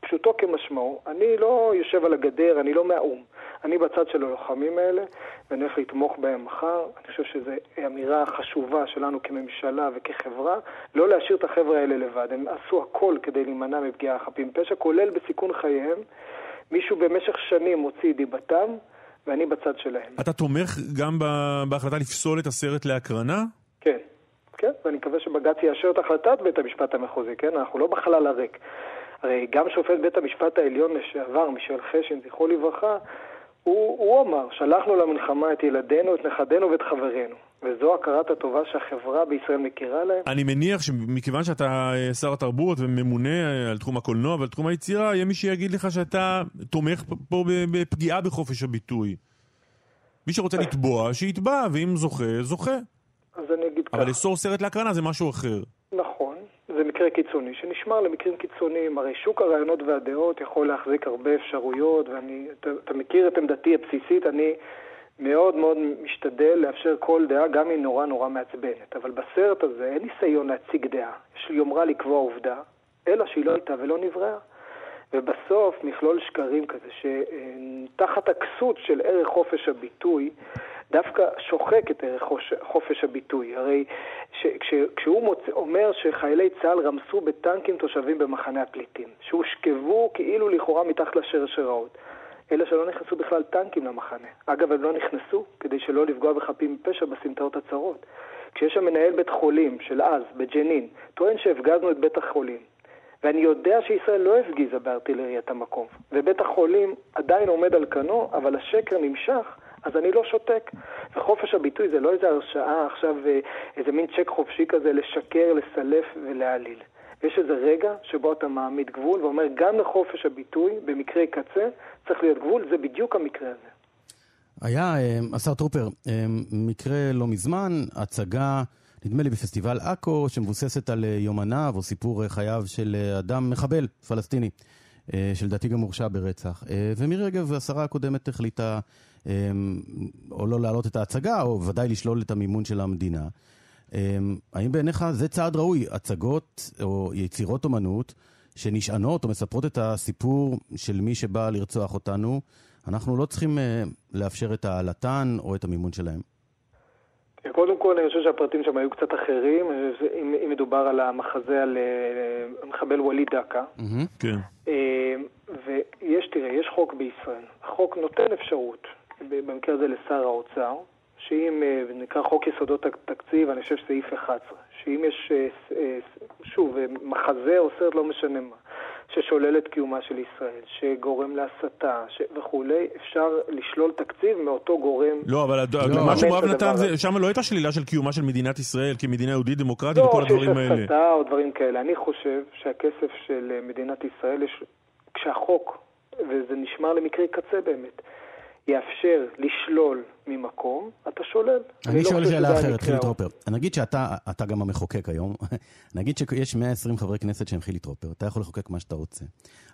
פשוטו כמשמעו. אני לא יושב על הגדר, אני לא מהאו"ם. אני בצד של הלוחמים האלה, ואני הולך לתמוך בהם מחר. אני חושב שזו אמירה חשובה שלנו כממשלה וכחברה, לא להשאיר את החבר'ה האלה לבד. הם עשו הכל כדי להימנע מפגיעה חפים פשע, כולל בסיכון חייהם. מישהו במשך שנים מוציא דיבתם, ואני בצד שלהם. אתה תומך גם בהחלטה לפסול את הסרט להקרנה? כן. כן, ואני מקווה שבג"ץ יאשר את החלטת בית המשפט המחוזי, כן? אנחנו לא בחלל הריק. הרי גם שופט בית המשפט העליון לשעבר, מישל חשין, זכרו לברכה, הוא, הוא אמר, שלחנו למלחמה את ילדינו, את נכדינו ואת חברינו. וזו הכרת הטובה שהחברה בישראל מכירה להם. אני מניח שמכיוון שאתה שר התרבות וממונה על תחום הקולנוע ועל תחום היצירה, יהיה מי שיגיד לך שאתה תומך פה בפגיעה בחופש הביטוי. מי שרוצה לתבוע, שיתבע, ואם זוכה, זוכה. אז אני אגיד אבל לאסור סרט להקרנה זה משהו אחר. נכון, זה מקרה קיצוני, שנשמר למקרים קיצוניים. הרי שוק הרעיונות והדעות יכול להחזיק הרבה אפשרויות, ואני, אתה, אתה מכיר את עמדתי הבסיסית, אני מאוד מאוד משתדל לאפשר כל דעה, גם אם נורא נורא מעצבנת. אבל בסרט הזה אין ניסיון להציג דעה. יש לי יומרה לקבוע עובדה, אלא שהיא לא הייתה ולא נבראה. ובסוף מכלול שקרים כזה, שתחת הכסות של ערך חופש הביטוי, דווקא שוחק את ערך חופש הביטוי. הרי ש, כש, כשהוא מוצ... אומר שחיילי צה"ל רמסו בטנקים תושבים במחנה הפליטים, שהושכבו כאילו לכאורה מתחת לשרשראות, אלה שלא נכנסו בכלל טנקים למחנה. אגב, הם לא נכנסו כדי שלא לפגוע בחפים מפשע בסמטאות הצרות. כשיש שם מנהל בית חולים של אז, בג'נין, טוען שהפגזנו את בית החולים. ואני יודע שישראל לא הפגיזה בארטילריית המקום, ובית החולים עדיין עומד על כנו, אבל השקר נמשך, אז אני לא שותק. וחופש הביטוי זה לא איזו הרשאה עכשיו, איזה מין צ'ק חופשי כזה לשקר, לסלף ולהעליל. יש איזה רגע שבו אתה מעמיד גבול ואומר, גם לחופש הביטוי, במקרי קצה, צריך להיות גבול, זה בדיוק המקרה הזה. היה, אה, השר טרופר, אה, מקרה לא מזמן, הצגה, נדמה לי בפסטיבל עכו, שמבוססת על אה, יומניו או סיפור חייו של אדם מחבל פלסטיני, שלדעתי גם הורשע ברצח. ומירי רגב, השרה הקודמת, החליטה או לא להעלות את ההצגה, או ודאי לשלול את המימון של המדינה. האם בעיניך זה צעד ראוי? הצגות או יצירות אומנות שנשענות או מספרות את הסיפור של מי שבא לרצוח אותנו, אנחנו לא צריכים uh, לאפשר את העלתן או את המימון שלהם. קודם כל, אני חושב שהפרטים שם היו קצת אחרים, אם, אם מדובר על המחזה על uh, המחבל ווליד דקה. Mm-hmm. כן. Uh, ויש, תראה, יש חוק בישראל. החוק נותן אפשרות, במקרה הזה לשר האוצר, שאם, uh, נקרא חוק יסודות התקציב, אני חושב סעיף 11, שאם יש, שוב, מחזה או סרט, לא משנה מה, ששולל את קיומה של ישראל, שגורם להסתה ש... וכולי, אפשר לשלול תקציב מאותו גורם. לא, אבל לא, מה שמואב נתן, זה, שם לא הייתה שלילה של קיומה של מדינת ישראל כמדינה יהודית דמוקרטית לא, וכל הדברים האלה. לא, שיש הסתה או דברים כאלה. אני חושב שהכסף של מדינת ישראל, יש... כשהחוק, וזה נשמר למקרי קצה באמת, יאפשר לשלול ממקום, אתה שולל. אני לא שואל שאלה אחרת, חילי טרופר. נגיד שאתה גם המחוקק היום, נגיד שיש 120 חברי כנסת שהם חילי טרופר, אתה יכול לחוקק מה שאתה רוצה.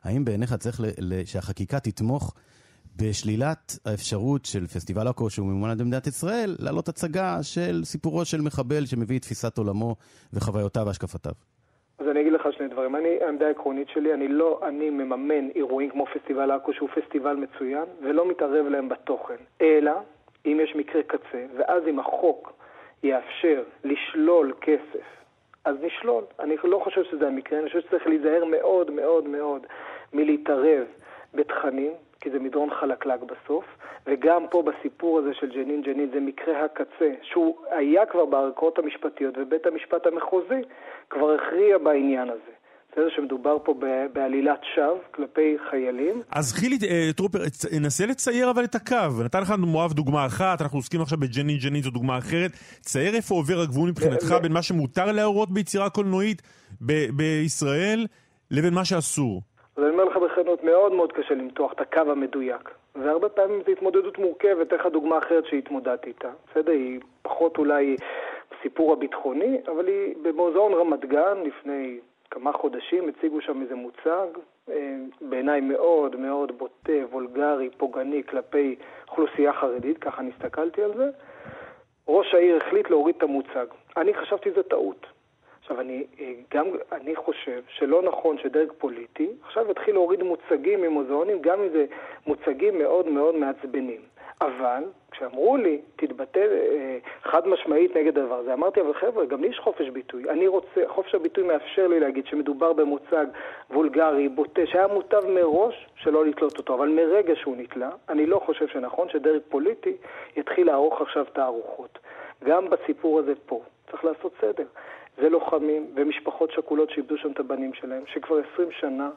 האם בעיניך צריך שהחקיקה תתמוך בשלילת האפשרות של פסטיבל עכו, שהוא ממומן על ידי מדינת ישראל, להעלות הצגה של סיפורו של מחבל שמביא את תפיסת עולמו וחוויותיו והשקפותיו? אז אני אגיד לך שני דברים. אני, העמדה העקרונית שלי, אני לא, אני מממן אירועים כמו פסטיבל עכו, שהוא פסטיבל מצוין, ולא מתערב להם בתוכן. אלא, אם יש מקרה קצה, ואז אם החוק יאפשר לשלול כסף, אז נשלול. אני לא חושב שזה המקרה, אני חושב שצריך להיזהר מאוד מאוד מאוד מלהתערב בתכנים, כי זה מדרון חלקלק בסוף, וגם פה בסיפור הזה של ג'נין ג'נין זה מקרה הקצה, שהוא היה כבר בערכאות המשפטיות, ובית המשפט המחוזי כבר הכריע בעניין הזה. בסדר שמדובר פה בעלילת שווא כלפי חיילים. אז חילי אה, טרופר, נסה לצייר אבל את הקו. נתן לך מואב דוגמה אחת, אנחנו עוסקים עכשיו בג'נין ג'נין, זו דוגמה אחרת. צייר איפה עובר הגבול מבחינתך בין מה שמותר להראות ביצירה קולנועית בישראל לבין מה שאסור. אז אני אומר לך בכנות, מאוד מאוד קשה למתוח את הקו המדויק. והרבה פעמים זו התמודדות מורכבת, אתן לך דוגמה אחרת שהתמודדתי איתה. בסדר? היא פחות אולי בסיפור הביטחוני, אבל היא במוזיאון רמת גן לפני כמה חודשים הציגו שם איזה מוצג, אה, בעיניי מאוד מאוד בוטה, וולגרי, פוגעני כלפי אוכלוסייה חרדית, ככה אני הסתכלתי על זה. ראש העיר החליט להוריד את המוצג. אני חשבתי שזה טעות. עכשיו, אני, אה, גם אני חושב שלא נכון שדרג פוליטי עכשיו יתחיל להוריד מוצגים ממוזיאונים, גם אם זה מוצגים מאוד מאוד מעצבנים. אבל כשאמרו לי, תתבטא אה, חד משמעית נגד הדבר הזה, אמרתי, אבל חבר'ה, גם לי יש חופש ביטוי. אני רוצה, חופש הביטוי מאפשר לי להגיד שמדובר במוצג וולגרי, בוטה, שהיה מוטב מראש שלא לתלות אותו. אבל מרגע שהוא נתלה, אני לא חושב שנכון שדרג פוליטי יתחיל לערוך עכשיו תערוכות. גם בסיפור הזה פה, צריך לעשות סדר. זה לוחמים ומשפחות שכולות שאיבדו שם את הבנים שלהם, שכבר עשרים שנה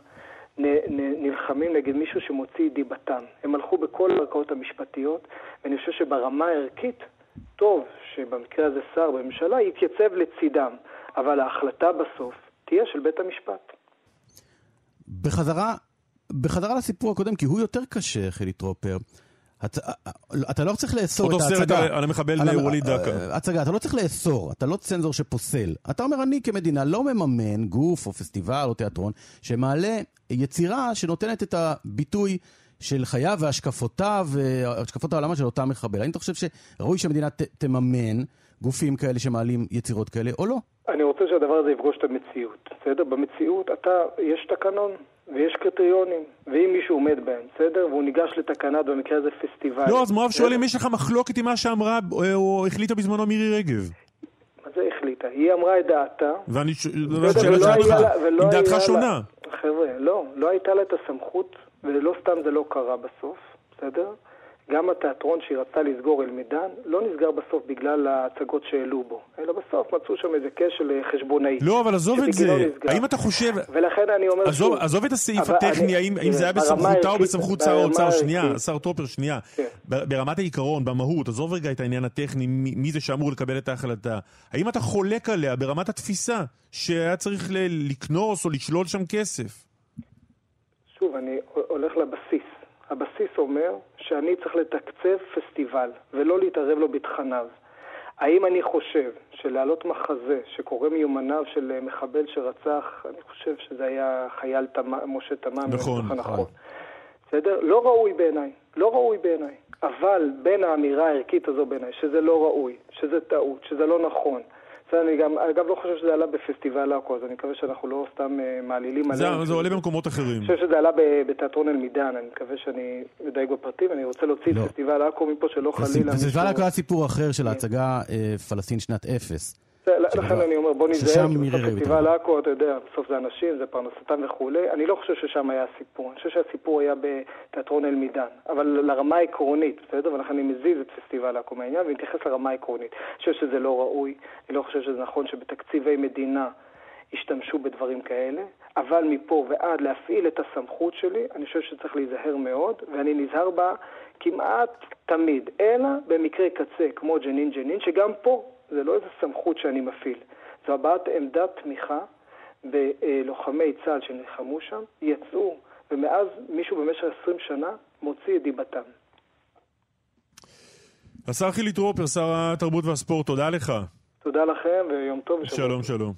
נלחמים נגד מישהו שמוציא את דיבתם. הם הלכו בכל הערכאות המשפטיות, ואני חושב שברמה הערכית, טוב שבמקרה הזה שר בממשלה יתייצב לצידם, אבל ההחלטה בסוף תהיה של בית המשפט. בחזרה, בחזרה לסיפור הקודם, כי הוא יותר קשה, חילי טרופר. אתה, אתה לא צריך לאסור את ההצגה. אותו סרט על המחבל ווליד דקה. הצגה, אתה לא צריך לאסור, אתה לא צנזור שפוסל. אתה אומר, אני כמדינה לא מממן גוף או פסטיבל או תיאטרון שמעלה יצירה שנותנת את הביטוי של חייו והשקפותיו, השקפות העולמה של אותה מחבל. האם אתה חושב שראוי שהמדינה ת, תממן גופים כאלה שמעלים יצירות כאלה או לא? אני רוצה שהדבר הזה יפגוש את המציאות, בסדר? במציאות אתה, יש תקנון. ויש קריטריונים, ואם מישהו עומד בהם, בסדר? והוא ניגש לתקנה, במקרה הזה פסטיבל. לא, אז מואב שואל אם יש לך מחלוקת עם מה שאמרה או החליטה בזמנו מירי רגב. מה זה החליטה? היא אמרה את דעתה. ואני שואל את שאלתך, אם דעתך שונה. חבר'ה, לא, לא הייתה לה את הסמכות, ולא סתם זה לא קרה בסוף, בסדר? גם התיאטרון שהיא רצתה לסגור אל-מידאן לא נסגר בסוף בגלל ההצגות שהעלו בו, אלא בסוף מצאו שם איזה כשל חשבונאי. לא, אבל עזוב את זה. נסגר. האם אתה חושב... ולכן אני אומר עזוב, שוב... עזוב את הסעיף הטכני, אני, האם, האם זה היה בסמכותה או בסמכות שר האוצר? שנייה, שר טופר, שנייה. כן. ברמת העיקרון, במהות, עזוב רגע את העניין הטכני, מי זה שאמור לקבל את ההחלטה. האם אתה חולק עליה ברמת התפיסה שהיה צריך לקנוס או לשלול שם כסף? שוב, אני הולך לבסיס. הבסיס אומר שאני צריך לתקצב פסטיבל ולא להתערב לו בתכניו. האם אני חושב שלהעלות מחזה שקורא מיומניו של אה, מחבל שרצח, אני חושב שזה היה חייל תמ... משה תמם, נכון, נכון. בסדר? לא ראוי בעיניי, לא ראוי בעיניי. אבל בין האמירה הערכית הזו בעיניי, שזה לא ראוי, שזה טעות, שזה לא נכון, אני גם, אגב, לא חושב שזה עלה בפסטיבל עכו, אז אני מקווה שאנחנו לא סתם uh, מעלילים עליהם. זה, זה עולה במקומות אחרים. אני חושב שזה עלה בתיאטרון אל-מידן, אני מקווה שאני מדייק בפרטים, אני רוצה להוציא לא. את פסטיבל עכו מפה שלא חלילה... פסטיבל עכו היה סיפור אחר של ההצגה אה, פלסטין שנת אפס. לכן אני אומר, בוא נזהר, פסטיבל עכו, אתה יודע, בסוף זה אנשים, זה פרנסתם וכולי. אני לא חושב ששם היה הסיפור, אני חושב שהסיפור היה בתיאטרון אל-מידן. אבל לרמה העקרונית, בסדר? ולכן אני מזיז את פסטיבל עכו מהעניין ומתייחס לרמה העקרונית. אני חושב שזה לא ראוי, אני לא חושב שזה נכון שבתקציבי מדינה ישתמשו בדברים כאלה, אבל מפה ועד להפעיל את הסמכות שלי, אני חושב שצריך להיזהר מאוד, ואני נזהר בה כמעט תמיד, אלא במקרה קצה, כמו ג'נין ג'נין, שגם פה זה לא איזו סמכות שאני מפעיל, זו הבעת עמדת תמיכה בלוחמי צה"ל שנלחמו שם, יצאו, ומאז מישהו במשך 20 שנה מוציא את דיבתם. השר חילי טרופר, שר התרבות והספורט, תודה לך. תודה לכם ויום טוב ושבוע. שלום, שלום.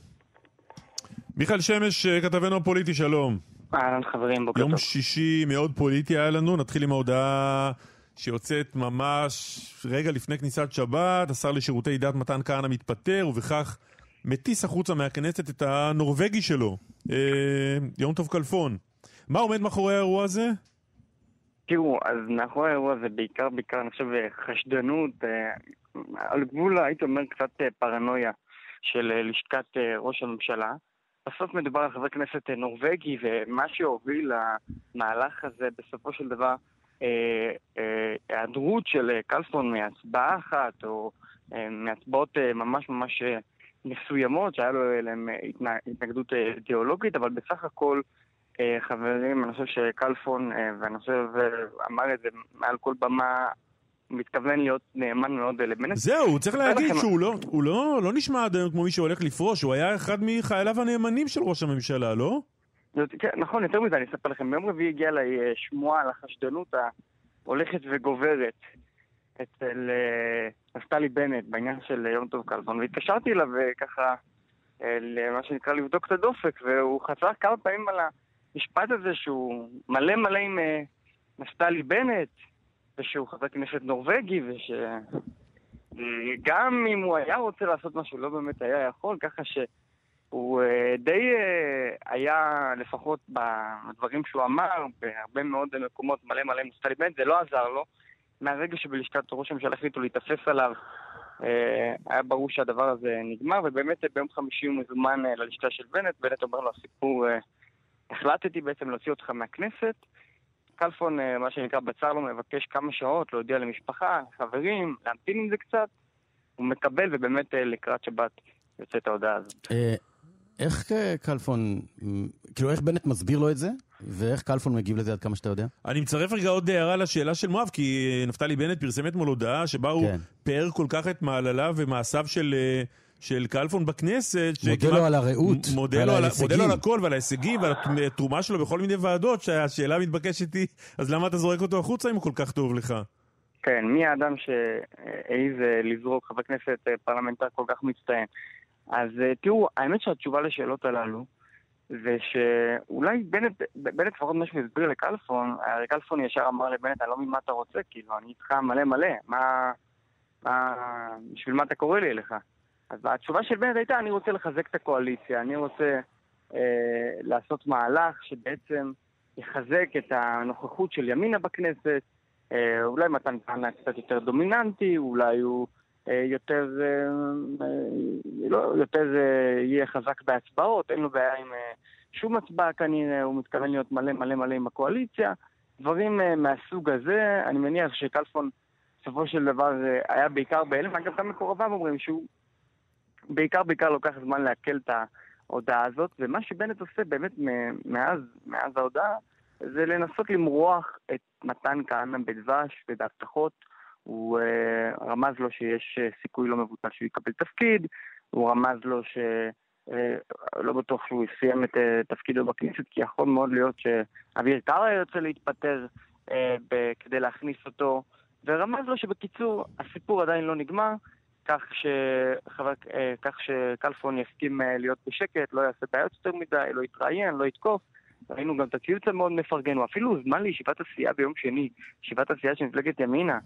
מיכאל שמש, כתבנו הפוליטי, שלום. אהלן חברים, בוקר טוב. יום שישי מאוד פוליטי היה לנו, נתחיל עם ההודעה שיוצאת ממש רגע לפני כניסת שבת, השר לשירותי דת מתן כהנא מתפטר, ובכך מטיס החוצה מהכנסת את הנורבגי שלו, אה, יום טוב כלפון. מה עומד מאחורי האירוע הזה? תראו, אז מאחורי האירוע הזה בעיקר, בעיקר, אני חושב, חשדנות, אה, על גבול, הייתי אומר, קצת אה, פרנויה של אה, לשכת אה, ראש הממשלה. בסוף מדובר על חבר כנסת אה, נורבגי, ומה שהוביל למהלך הזה בסופו של דבר אה, אה, היעדרות של אה, קלפון מהצבעה אחת, או מהצבעות ממש ממש מסוימות, שהיה לו אליהן התנגדות אידיאולוגית, אבל בסך הכל, חברים, אני חושב שקלפון, ואני חושב, אמר את זה מעל כל במה, מתכוון להיות נאמן מאוד לבנט. זהו, הוא צריך להגיד שהוא לא, הוא לא, לא נשמע עד היום כמו מי שהולך לפרוש, הוא היה אחד מחייליו הנאמנים של ראש הממשלה, לא? כן, נכון, יותר מזה, אני אספר לכם. ביום רביעי הגיעה אליי אה, שמועה על החשדנות ההולכת וגוברת אצל אה, נפתלי בנט בעניין של יום טוב כלפון, והתקשרתי אליו אה, ככה, למה שנקרא לבדוק את הדופק, והוא חזר כמה פעמים על המשפט הזה שהוא מלא מלא עם נפתלי בנט, ושהוא חבר כנסת נורבגי, ושגם אם הוא היה רוצה לעשות משהו, לא באמת היה יכול, ככה ש... הוא uh, די uh, היה, לפחות בדברים שהוא אמר, בהרבה מאוד מקומות מלא מלא מוסטלי בנט, זה לא עזר לו. מהרגע שבלשכת ראש הממשלה החליטו להתאפס עליו, uh, היה ברור שהדבר הזה נגמר, ובאמת ביום חמישי הוא מזומן ללשכה של בנט, בנט אומר לו, הסיפור, החלטתי בעצם להוציא אותך מהכנסת. כלפון, מה שנקרא, בצר לו, מבקש כמה שעות להודיע למשפחה, חברים, להמתין עם זה קצת. הוא מקבל, ובאמת לקראת שבת יוצאת ההודעה הזאת. איך כלפון, כאילו איך בנט מסביר לו את זה, ואיך כלפון מגיב לזה עד כמה שאתה יודע? אני מצרף רגע עוד הערה לשאלה של מואב, כי נפתלי בנט פרסם אתמול הודעה שבה הוא כן. פאר כל כך את מעלליו ומעשיו של... אה, של כלפון בכנסת. מודה לו על הרעות, מודה על, מודה לו על הכל ועל ההישגים ועל התרומה שלו בכל מיני ועדות, שהשאלה המתבקשת היא, אז למה אתה זורק אותו החוצה אם הוא כל כך טוב לך? כן, מי האדם שהעז אה, לזרוק חבר כנסת אה, פרלמנטר כל כך מצטיין? אז אה, תראו, האמת שהתשובה לשאלות הללו זה שאולי בנט, בנט לפחות מה שהוא הסביר לכלפון, הרי כלפון ישר אמר לבנט, אני לא מבין מה אתה רוצה, כאילו, אני איתך מלא מלא, מה... מה... בשביל מה אתה קורא לי אליך? אז התשובה של בנט הייתה, אני רוצה לחזק את הקואליציה, אני רוצה אה, לעשות מהלך שבעצם יחזק את הנוכחות של ימינה בכנסת, אה, אולי מתן כהנא קצת יותר דומיננטי, אולי הוא... אה, יותר, אה, אה, לא, יותר יהיה חזק בהצבעות, אין לו בעיה עם שום הצבעה כנראה, הוא מתכוון להיות מלא מלא מלא עם הקואליציה. דברים מהסוג הזה, אני מניח שכלפון בסופו של דבר היה בעיקר בהלם, אגב גם מקורביו אומרים שהוא בעיקר בעיקר לוקח זמן לעכל את ההודעה הזאת, ומה שבנט עושה באמת מאז, מאז ההודעה זה לנסות למרוח את מתן כהנא בדבש ובהבטחות הוא uh, רמז לו שיש uh, סיכוי לא מבוטל שהוא יקבל תפקיד, הוא רמז לו שלא uh, בטוח שהוא סיים את uh, תפקידו בכנסת, כי יכול מאוד להיות שאביר קארה יוצא להתפטר אה, ב- כדי להכניס אותו, ורמז לו שבקיצור, הסיפור עדיין לא נגמר, כך, שחבר, אה, כך שכלפון יסכים אה, להיות בשקט, לא יעשה בעיות יותר מדי, לא יתראיין, לא יתקוף. ראינו גם את הציוץ המאוד מפרגן, הוא אפילו הוזמן לישיבת הסיעה ביום שני, ישיבת הסיעה של מפלגת ימינה.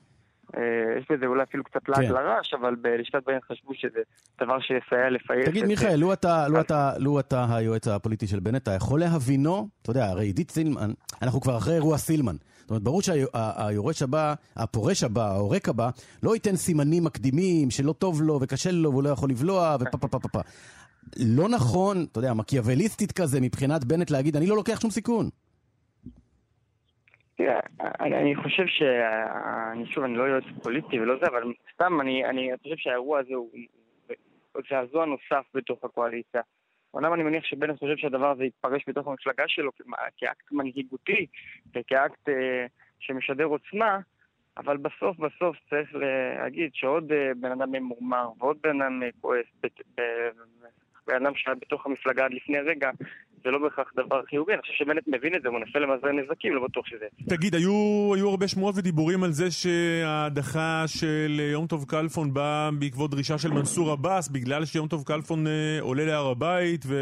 אה, יש בזה אולי אפילו קצת לעג כן. לרש, אבל בלשכת בעין חשבו שזה דבר שיסייע לפייס תגיד. מיכאל, לו אתה, לו, אתה, לו אתה היועץ הפוליטי של בנט, אתה יכול להבינו, אתה יודע, הרי עידית סילמן, אנחנו כבר אחרי אירוע סילמן. זאת אומרת, ברור שהיורש הבא, הפורש הבא, העורק הבא, לא ייתן סימנים מקדימים שלא טוב לו וקשה לו והוא לא יכול לבלוע ופה פה פה פה פה. לא נכון, אתה יודע, מקיאווליסטית כזה מבחינת בנט להגיד, אני לא לוקח שום סיכון. תראה, אני, חושב ש... אני שוב, אני לא יועץ פוליטי ולא זה, אבל סתם, אני, אני חושב שהאירוע הזה הוא זעזוע נוסף בתוך הקואליציה. אומנם אני מניח שבנט חושב שהדבר הזה יתפרש בתוך המפלגה שלו כאקט מנהיגותי וכאקט אה, שמשדר עוצמה, אבל בסוף בסוף צריך להגיד שעוד אה, בן אדם ממורמר ועוד בן אדם אה, כועס, בן אדם שהיה בתוך המפלגה עד לפני רגע, זה לא בהכרח דבר חיובי. אני חושב שבנט מבין את זה, הוא מנסה למזער נזקים, לא בטוח שזה... תגיד, היו, היו הרבה שמועות ודיבורים על זה שההדחה של יום טוב כלפון באה בעקבות דרישה של מנסור עבאס, בגלל שיום טוב כלפון אה, עולה להר הבית, ו...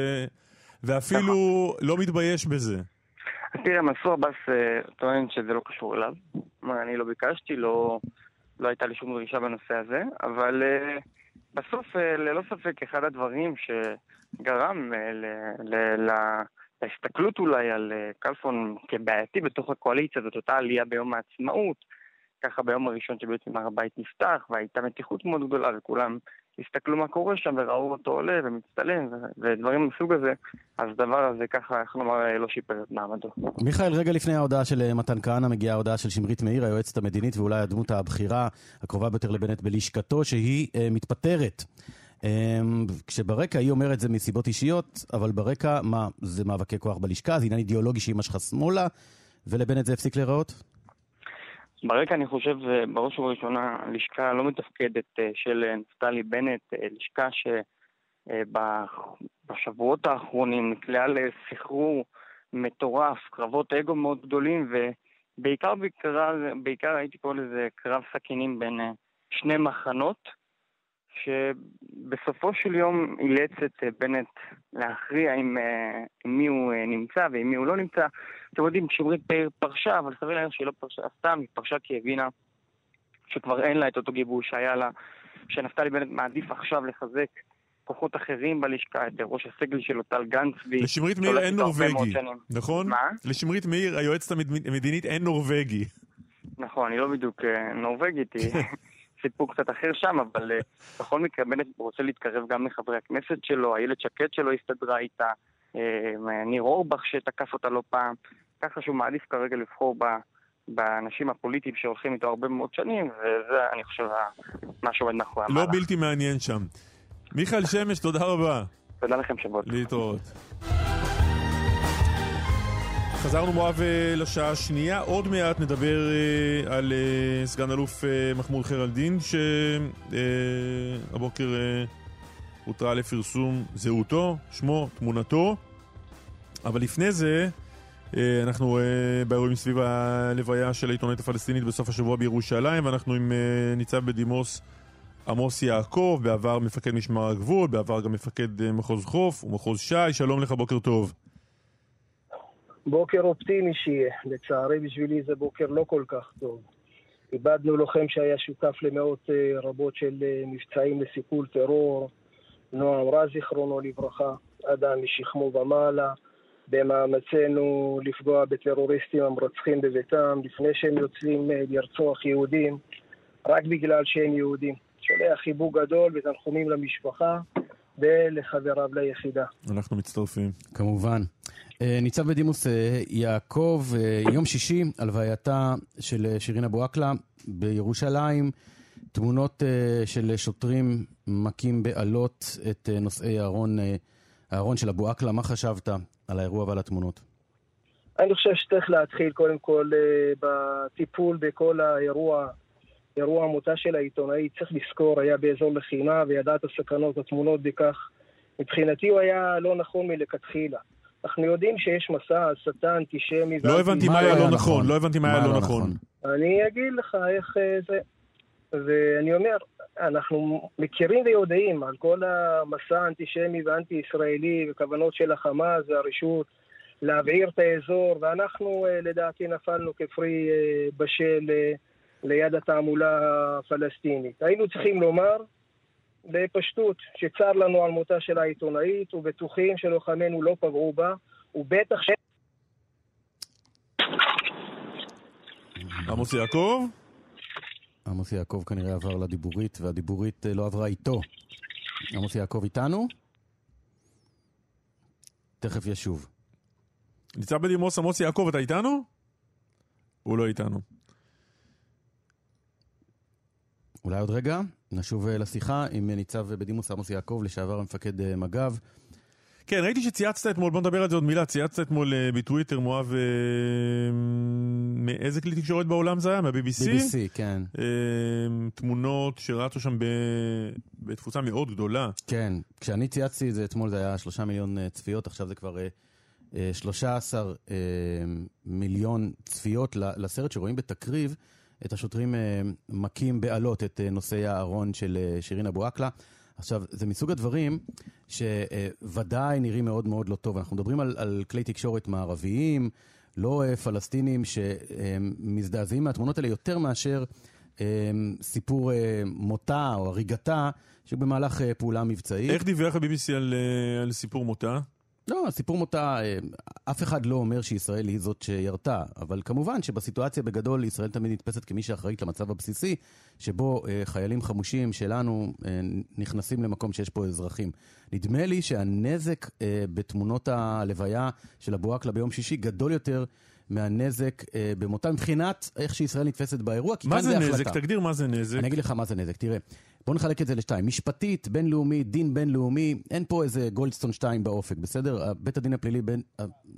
ואפילו לא מתבייש בזה. תראה, מנסור עבאס אה, טוען שזה לא קשור אליו. אני לא ביקשתי, לא, לא הייתה לי שום דרישה בנושא הזה, אבל אה, בסוף, אה, ללא ספק, אחד הדברים שגרם אה, להסתכלות אולי על אה, כלפון כבעייתי בתוך הקואליציה, זאת אותה עלייה ביום העצמאות, ככה ביום הראשון שבעצם הר הבית נפתח, והייתה מתיחות מאוד גדולה, וכולם הסתכלו מה קורה שם וראו אותו עולה ומצטלם ודברים מסוג הזה, אז הדבר הזה ככה, איך לומר, לא שיפר את מעמדו. מיכאל, רגע לפני ההודעה של אה, מתן כהנא מגיעה ההודעה של שמרית מאיר, היועצת המדינית ואולי הדמות הבכירה הקרובה ביותר לבנט בלשכתו, שהיא אה, מתפטרת. אה, כשברקע היא אומרת זה מסיבות אישיות, אבל ברקע, מה, זה מאבקי כוח בלשכה, זה עניין אידיאולוגי שהיא משכה שמאלה, ולבנט זה הפסיק להיראות? ברקע אני חושב, אה, בראש ובראשונה, לשכה לא מתפקדת אה, של אה, נפתלי בנט, לשכה שבשבועות האחרונים נקלעה לסחרור מטורף, קרבות אגו מאוד גדולים, ובעיקר בעיקר, בעיקר הייתי קורא לזה קרב סכינים בין שני מחנות, שבסופו של יום אילץ את אה, בנט להכריע עם, אה, עם מי הוא אה, נמצא ועם מי הוא לא נמצא. אתם יודעים, שמרית פאר פרשה, אבל סביר להניח שהיא לא פרשה סתם, היא פרשה כי הבינה שכבר אין לה את אותו גיבוש שהיה לה, שנפתלי בנט מעדיף עכשיו לחזק כוחות אחרים בלשכה, את ראש הסגל שלו, טל גנצבי. לשמרית מאיר אין נורבגי. נכון? מה? לשמרית מאיר, היועצת המד- המדינית, אין נורבגי. נכון, היא לא בדיוק נורבגית, היא סיפור קצת אחר שם, אבל אה, בכל מקרה בנט רוצה להתקרב גם לחברי הכנסת שלו, איילת שקד שלו הסתדרה איתה, אה, ניר אורבך שתקף אותה לא פעם, ככה שהוא מעדיף כרגע לבחור ב... באנשים הפוליטיים שהולכים איתו הרבה מאוד שנים, וזה, אני חושב, מה שעומד מאחורי לא המהלך. בלתי מעניין שם. מיכאל שמש, תודה רבה. תודה לכם שבועות. להתראות. חזרנו מואב אה, לשעה השנייה, עוד מעט נדבר אה, על אה, סגן אלוף מחמוד חיר-א-דין שהבוקר הותרה לפרסום זהותו, שמו, תמונתו. אבל לפני זה אנחנו באירועים סביב הלוויה של העיתונאית הפלסטינית בסוף השבוע בירושלים ואנחנו עם ניצב בדימוס עמוס יעקב, בעבר מפקד משמר הגבול, בעבר גם מפקד מחוז חוף ומחוז ש"י, שלום לך, בוקר טוב. בוקר אופטימי שיהיה. לצערי בשבילי זה בוקר לא כל כך טוב. איבדנו לוחם שהיה שותף למאות אה, רבות של אה, מבצעים לסיכול טרור, נועם רז זיכרונו לברכה, אדם משכמו ומעלה, במאמצינו לפגוע בטרוריסטים המרצחים בביתם לפני שהם יוצאים אה, לרצוח יהודים, רק בגלל שהם יהודים. שולח חיבוק גדול ותנחומים למשפחה ולחבריו ליחידה. אנחנו מצטרפים. כמובן. אה, ניצב בדימוס אה, יעקב, אה, יום שישי, הלווייתה של שירין אבו עקלה בירושלים, תמונות של שוטרים מכים באלות את נושאי הארון, הארון של אבו עקלה. מה חשבת על האירוע ועל התמונות? אני חושב שצריך להתחיל קודם כל בטיפול בכל האירוע, אירוע המותה של העיתונאי. צריך לזכור, היה באזור לחימה וידע את הסכנות הטמונות בכך. מבחינתי הוא היה לא נכון מלכתחילה. אנחנו יודעים שיש מסע הסתה אנטישמי. לא הבנתי מה היה לא נכון, לא הבנתי מה היה לא נכון. אני אגיד לך איך אה, זה... ואני אומר, אנחנו מכירים ויודעים על כל המסע האנטישמי והאנטי-ישראלי וכוונות של החמאס והרשות להבעיר את האזור, ואנחנו אה, לדעתי נפלנו כפרי אה, בשל ליד התעמולה הפלסטינית. היינו צריכים לומר בפשטות שצר לנו על מותה של העיתונאית ובטוחים שלוחמינו לא פגעו בה, ובטח ש... עמוס יעקב? עמוס יעקב כנראה עבר לדיבורית, והדיבורית אה, לא עברה איתו. עמוס יעקב איתנו? תכף ישוב. ניצב בדימוס עמוס יעקב, אתה איתנו? הוא לא איתנו. אולי עוד רגע נשוב אה, לשיחה עם ניצב בדימוס עמוס יעקב, לשעבר מפקד אה, מג"ב. כן, ראיתי שצייצת אתמול, בוא נדבר על זה עוד מילה, צייצת אתמול בטוויטר, מואב, uh, מאיזה כלי תקשורת בעולם זה היה? מה-BBC? BBC, כן. Uh, תמונות שרצו שם ב... בתפוצה מאוד גדולה. כן, כשאני צייצתי את זה אתמול זה היה שלושה מיליון צפיות, עכשיו זה כבר שלושה עשר uh, מיליון צפיות לסרט שרואים בתקריב. את השוטרים uh, מכים באלות את uh, נושאי הארון של uh, שירין אבו עקלה. עכשיו, זה מסוג הדברים שוודאי נראים מאוד מאוד לא טוב. אנחנו מדברים על, על כלי תקשורת מערביים, לא פלסטינים שמזדעזעים מהתמונות האלה יותר מאשר סיפור מותה או הריגתה שבמהלך פעולה מבצעית. איך דיווח ה-BBC על, על סיפור מותה? לא, סיפור מותה, אה, אף אחד לא אומר שישראל היא זאת שירתה, אבל כמובן שבסיטואציה בגדול ישראל תמיד נתפסת כמי שאחראית למצב הבסיסי, שבו אה, חיילים חמושים שלנו אה, נכנסים למקום שיש פה אזרחים. נדמה לי שהנזק בתמונות הלוויה של אבו עקלה ביום שישי גדול יותר מהנזק אה, במותה מבחינת איך שישראל נתפסת באירוע, כי כאן זה החלטה. מה זה נזק? תגדיר מה זה נזק. אני אגיד לך מה זה נזק. תראה, בוא נחלק את זה לשתיים. משפטית, בינלאומי, דין בינלאומי, אין פה איזה גולדסטון 2 באופק, בסדר? בית הדין הפלילי בין,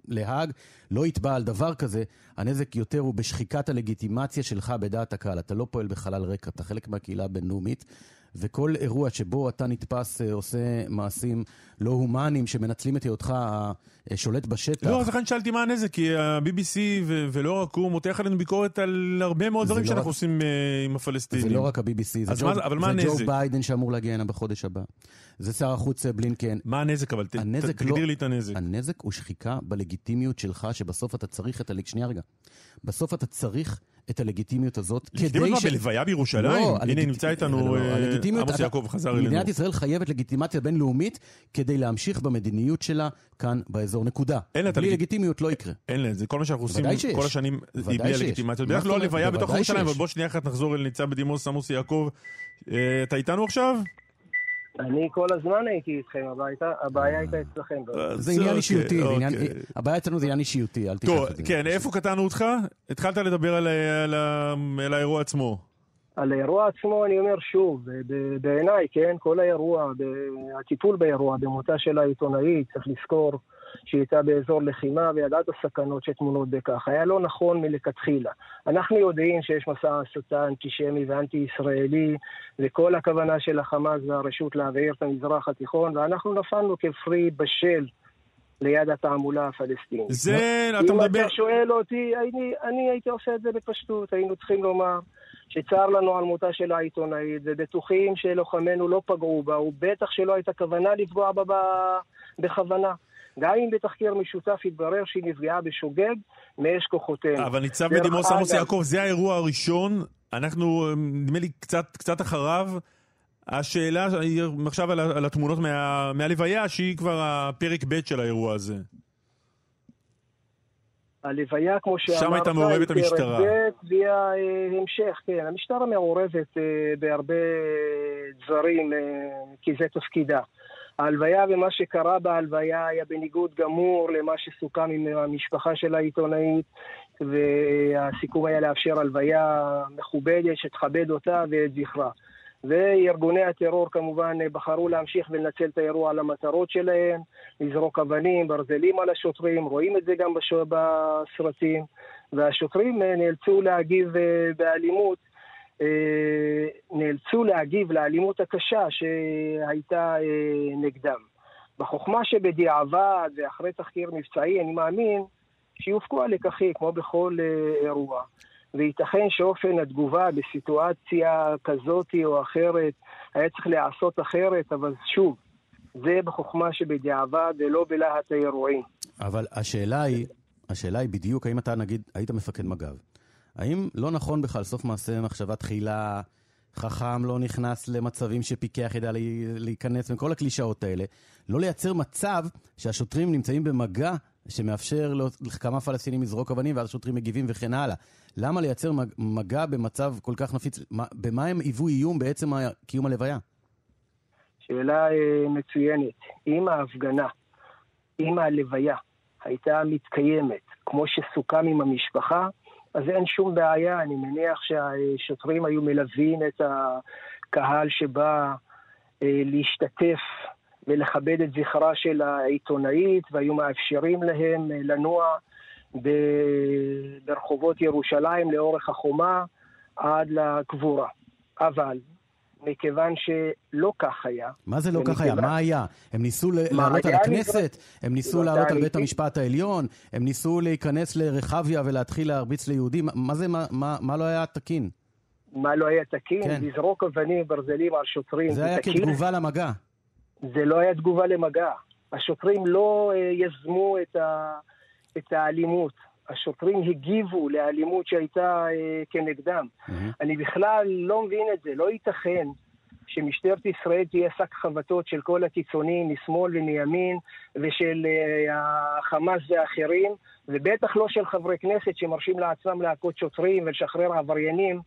להאג לא יתבע על דבר כזה, הנזק יותר הוא בשחיקת הלגיטימציה שלך בדעת הקהל. אתה לא פועל בחלל ריק, אתה חלק מהקהילה הבינלאומית. וכל אירוע שבו אתה נתפס אה, עושה מעשים לא הומניים שמנצלים את היותך השולט בשטח. לא, אז לכן שאלתי מה הנזק, כי ה-BBC ולא רק הוא מותח עלינו ביקורת על הרבה מאוד דברים לא שאנחנו. עושים עם הפלסטינים. זה לא רק ה-BBC, זה, ג'ו, ביידן שאמור להגיע הנה בחודש הבא. זה שר החוץ אה, בלינקן. מה הנזק אבל? ת, תגדיר לא, לי את הנזק. הנזק הוא שחיקה בלגיטימיות שלך, שבסוף אתה צריך את הלג... שנייה רגע. בסוף אתה צריך את הלגיטימיות הזאת כדי ש... מה, בלוויה בירושלים? לא, הנה. נמצא איתנו לא, לא, עמוס יעקב, חזר אלינו. מדינת ישראל חייבת לגיטימציה בינלאומית כדי להמשיך במדיניות שלה כאן באזור, נקודה. בלי לגיטימיות לא יקרה. אין לה, זה כל מה שאנחנו עושים כל השנים, היא בלי הלגיטימציה. בדרך כלל לא הלוויה בתוך ירושלים, אבל בוא שנייה אחת נחזור אל ניצב בדימוס עמוס יעקב. אה, אתה איתנו עכשיו? אני כל הזמן הייתי איתכם, הבעיה הייתה אצלכם. אה, זה עניין אישיותי, אוקיי. הבעיה אצלנו זה עניין אישיותי, אל תיקח את זה. כן, איפה קטענו אותך? התחלת לדבר על האירוע עצמו. על האירוע עצמו אני אומר שוב, בעיניי, כן, כל האירוע, הטיפול באירוע, במותה של העיתונאית, צריך לזכור שהיא הייתה באזור לחימה וידעה את הסכנות שטמונות בכך. היה לא נכון מלכתחילה. אנחנו יודעים שיש מסע הסתה אנטישמי ואנטי-ישראלי, וכל הכוונה של החמאס והרשות להבעיר את המזרח התיכון, ואנחנו נפלנו כפרי בשל. ליד התעמולה הפלסטינית. זה, אתה מדבר... אם אתה שואל אותי, אני, אני הייתי עושה את זה בפשטות. היינו צריכים לומר שצר לנו על מותה של העיתונאית, ובטוחים שלוחמינו לא פגעו בה, ובטח שלא הייתה כוונה לפגוע בה בכוונה. גם אם בתחקיר משותף יתברר שהיא נפגעה בשוגג מאש כוחותינו. אבל ניצב בדימוס עמוס יעקב, זה האירוע הראשון, אנחנו, נדמה לי, קצת, קצת אחריו. השאלה היא עכשיו על, על התמונות מה, מהלוויה, שהיא כבר הפרק ב' של האירוע הזה. הלוויה, כמו שאמרת, שם הייתה מעורבת המשטרה. והיא ההמשך, כן. המשטרה מעורבת אה, בהרבה דברים, אה, כי זה תפקידה. ההלוויה ומה שקרה בהלוויה היה בניגוד גמור למה שסוכם עם המשפחה של העיתונאית, והסיכום היה לאפשר הלוויה מכובדת שתכבד אותה ואת זכרה. וארגוני הטרור כמובן בחרו להמשיך ולנצל את האירוע למטרות שלהם, לזרוק אבנים, ברזלים על השוטרים, רואים את זה גם בסרטים, והשוטרים נאלצו להגיב אה, באלימות נאלצו להגיב לאלימות הקשה שהייתה אה, נגדם. בחוכמה שבדיעבד ואחרי תחקיר מבצעי, אני מאמין שיופקו הלקחים, כמו בכל אה, אירוע. וייתכן שאופן התגובה בסיטואציה כזאת או אחרת היה צריך להיעשות אחרת, אבל שוב, זה בחוכמה שבדיעבד ולא בלהט האירועים. אבל השאלה היא, השאלה היא בדיוק, האם אתה נגיד, היית מפקד מג"ב, האם לא נכון בכלל סוף מעשה מחשבה תחילה, חכם לא נכנס למצבים שפיקח ידע להיכנס, וכל הקלישאות האלה, לא לייצר מצב שהשוטרים נמצאים במגע שמאפשר לכמה פלסטינים לזרוק אבנים ואז שוטרים מגיבים וכן הלאה. למה לייצר מגע במצב כל כך נפיץ? במה הם היוו איום בעצם קיום הלוויה? שאלה אה, מצוינת. אם ההפגנה, אם הלוויה הייתה מתקיימת כמו שסוכם עם המשפחה, אז אין שום בעיה. אני מניח שהשוטרים היו מלווים את הקהל שבא אה, להשתתף ולכבד את זכרה של העיתונאית, והיו מאפשרים להם אה, לנוע ברחובות ירושלים לאורך החומה עד לקבורה. אבל מכיוון שלא כך היה. מה זה לא כך היה? מה היה? הם ניסו לעלות על הכנסת? הם ניסו לעלות על בית המשפט העליון? הם ניסו להיכנס לרחביה ולהתחיל להרביץ ליהודים? מה זה, מה לא היה תקין? מה לא היה תקין? כן. לזרוק אבנים, ברזלים על שוטרים. זה היה כתגובה למגע. זה לא היה תגובה למגע. השוטרים לא אה, יזמו את, ה, את האלימות. השוטרים הגיבו לאלימות שהייתה אה, כנגדם. Mm-hmm. אני בכלל לא מבין את זה. לא ייתכן שמשטרת ישראל תהיה שק חבטות של כל הקיצונים משמאל ומימין ושל אה, החמאס ואחרים, ובטח לא של חברי כנסת שמרשים לעצמם להכות שוטרים ולשחרר עבריינים.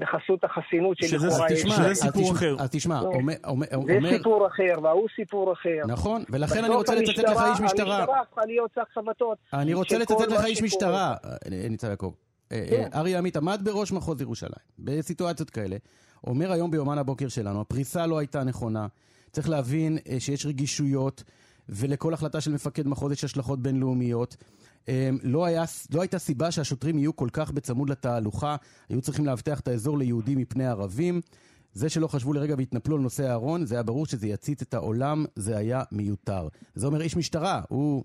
בחסות החסינות של לכאורה יש. שזה סיפור אחר. אז תשמע, אומר... זה סיפור אחר, והוא סיפור אחר. נכון, ולכן אני רוצה לצטט לך איש משטרה. המשטרה הפכה להיות שק חבטות. אני רוצה לצטט לך איש משטרה, אה, ניצב יעקב. אה, כן. אה, אריה עמית עמד בראש מחוז ירושלים, בסיטואציות כאלה. אומר היום ביומן הבוקר שלנו, הפריסה לא הייתה נכונה. צריך להבין שיש רגישויות, ולכל החלטה של מפקד מחוז יש השלכות בינלאומיות. אמ, לא, היה, לא הייתה סיבה שהשוטרים יהיו כל כך בצמוד לתהלוכה, היו צריכים לאבטח את האזור ליהודים מפני ערבים. זה שלא חשבו לרגע והתנפלו על נושא הארון, זה היה ברור שזה יצית את העולם, זה היה מיותר. זה אומר איש משטרה, הוא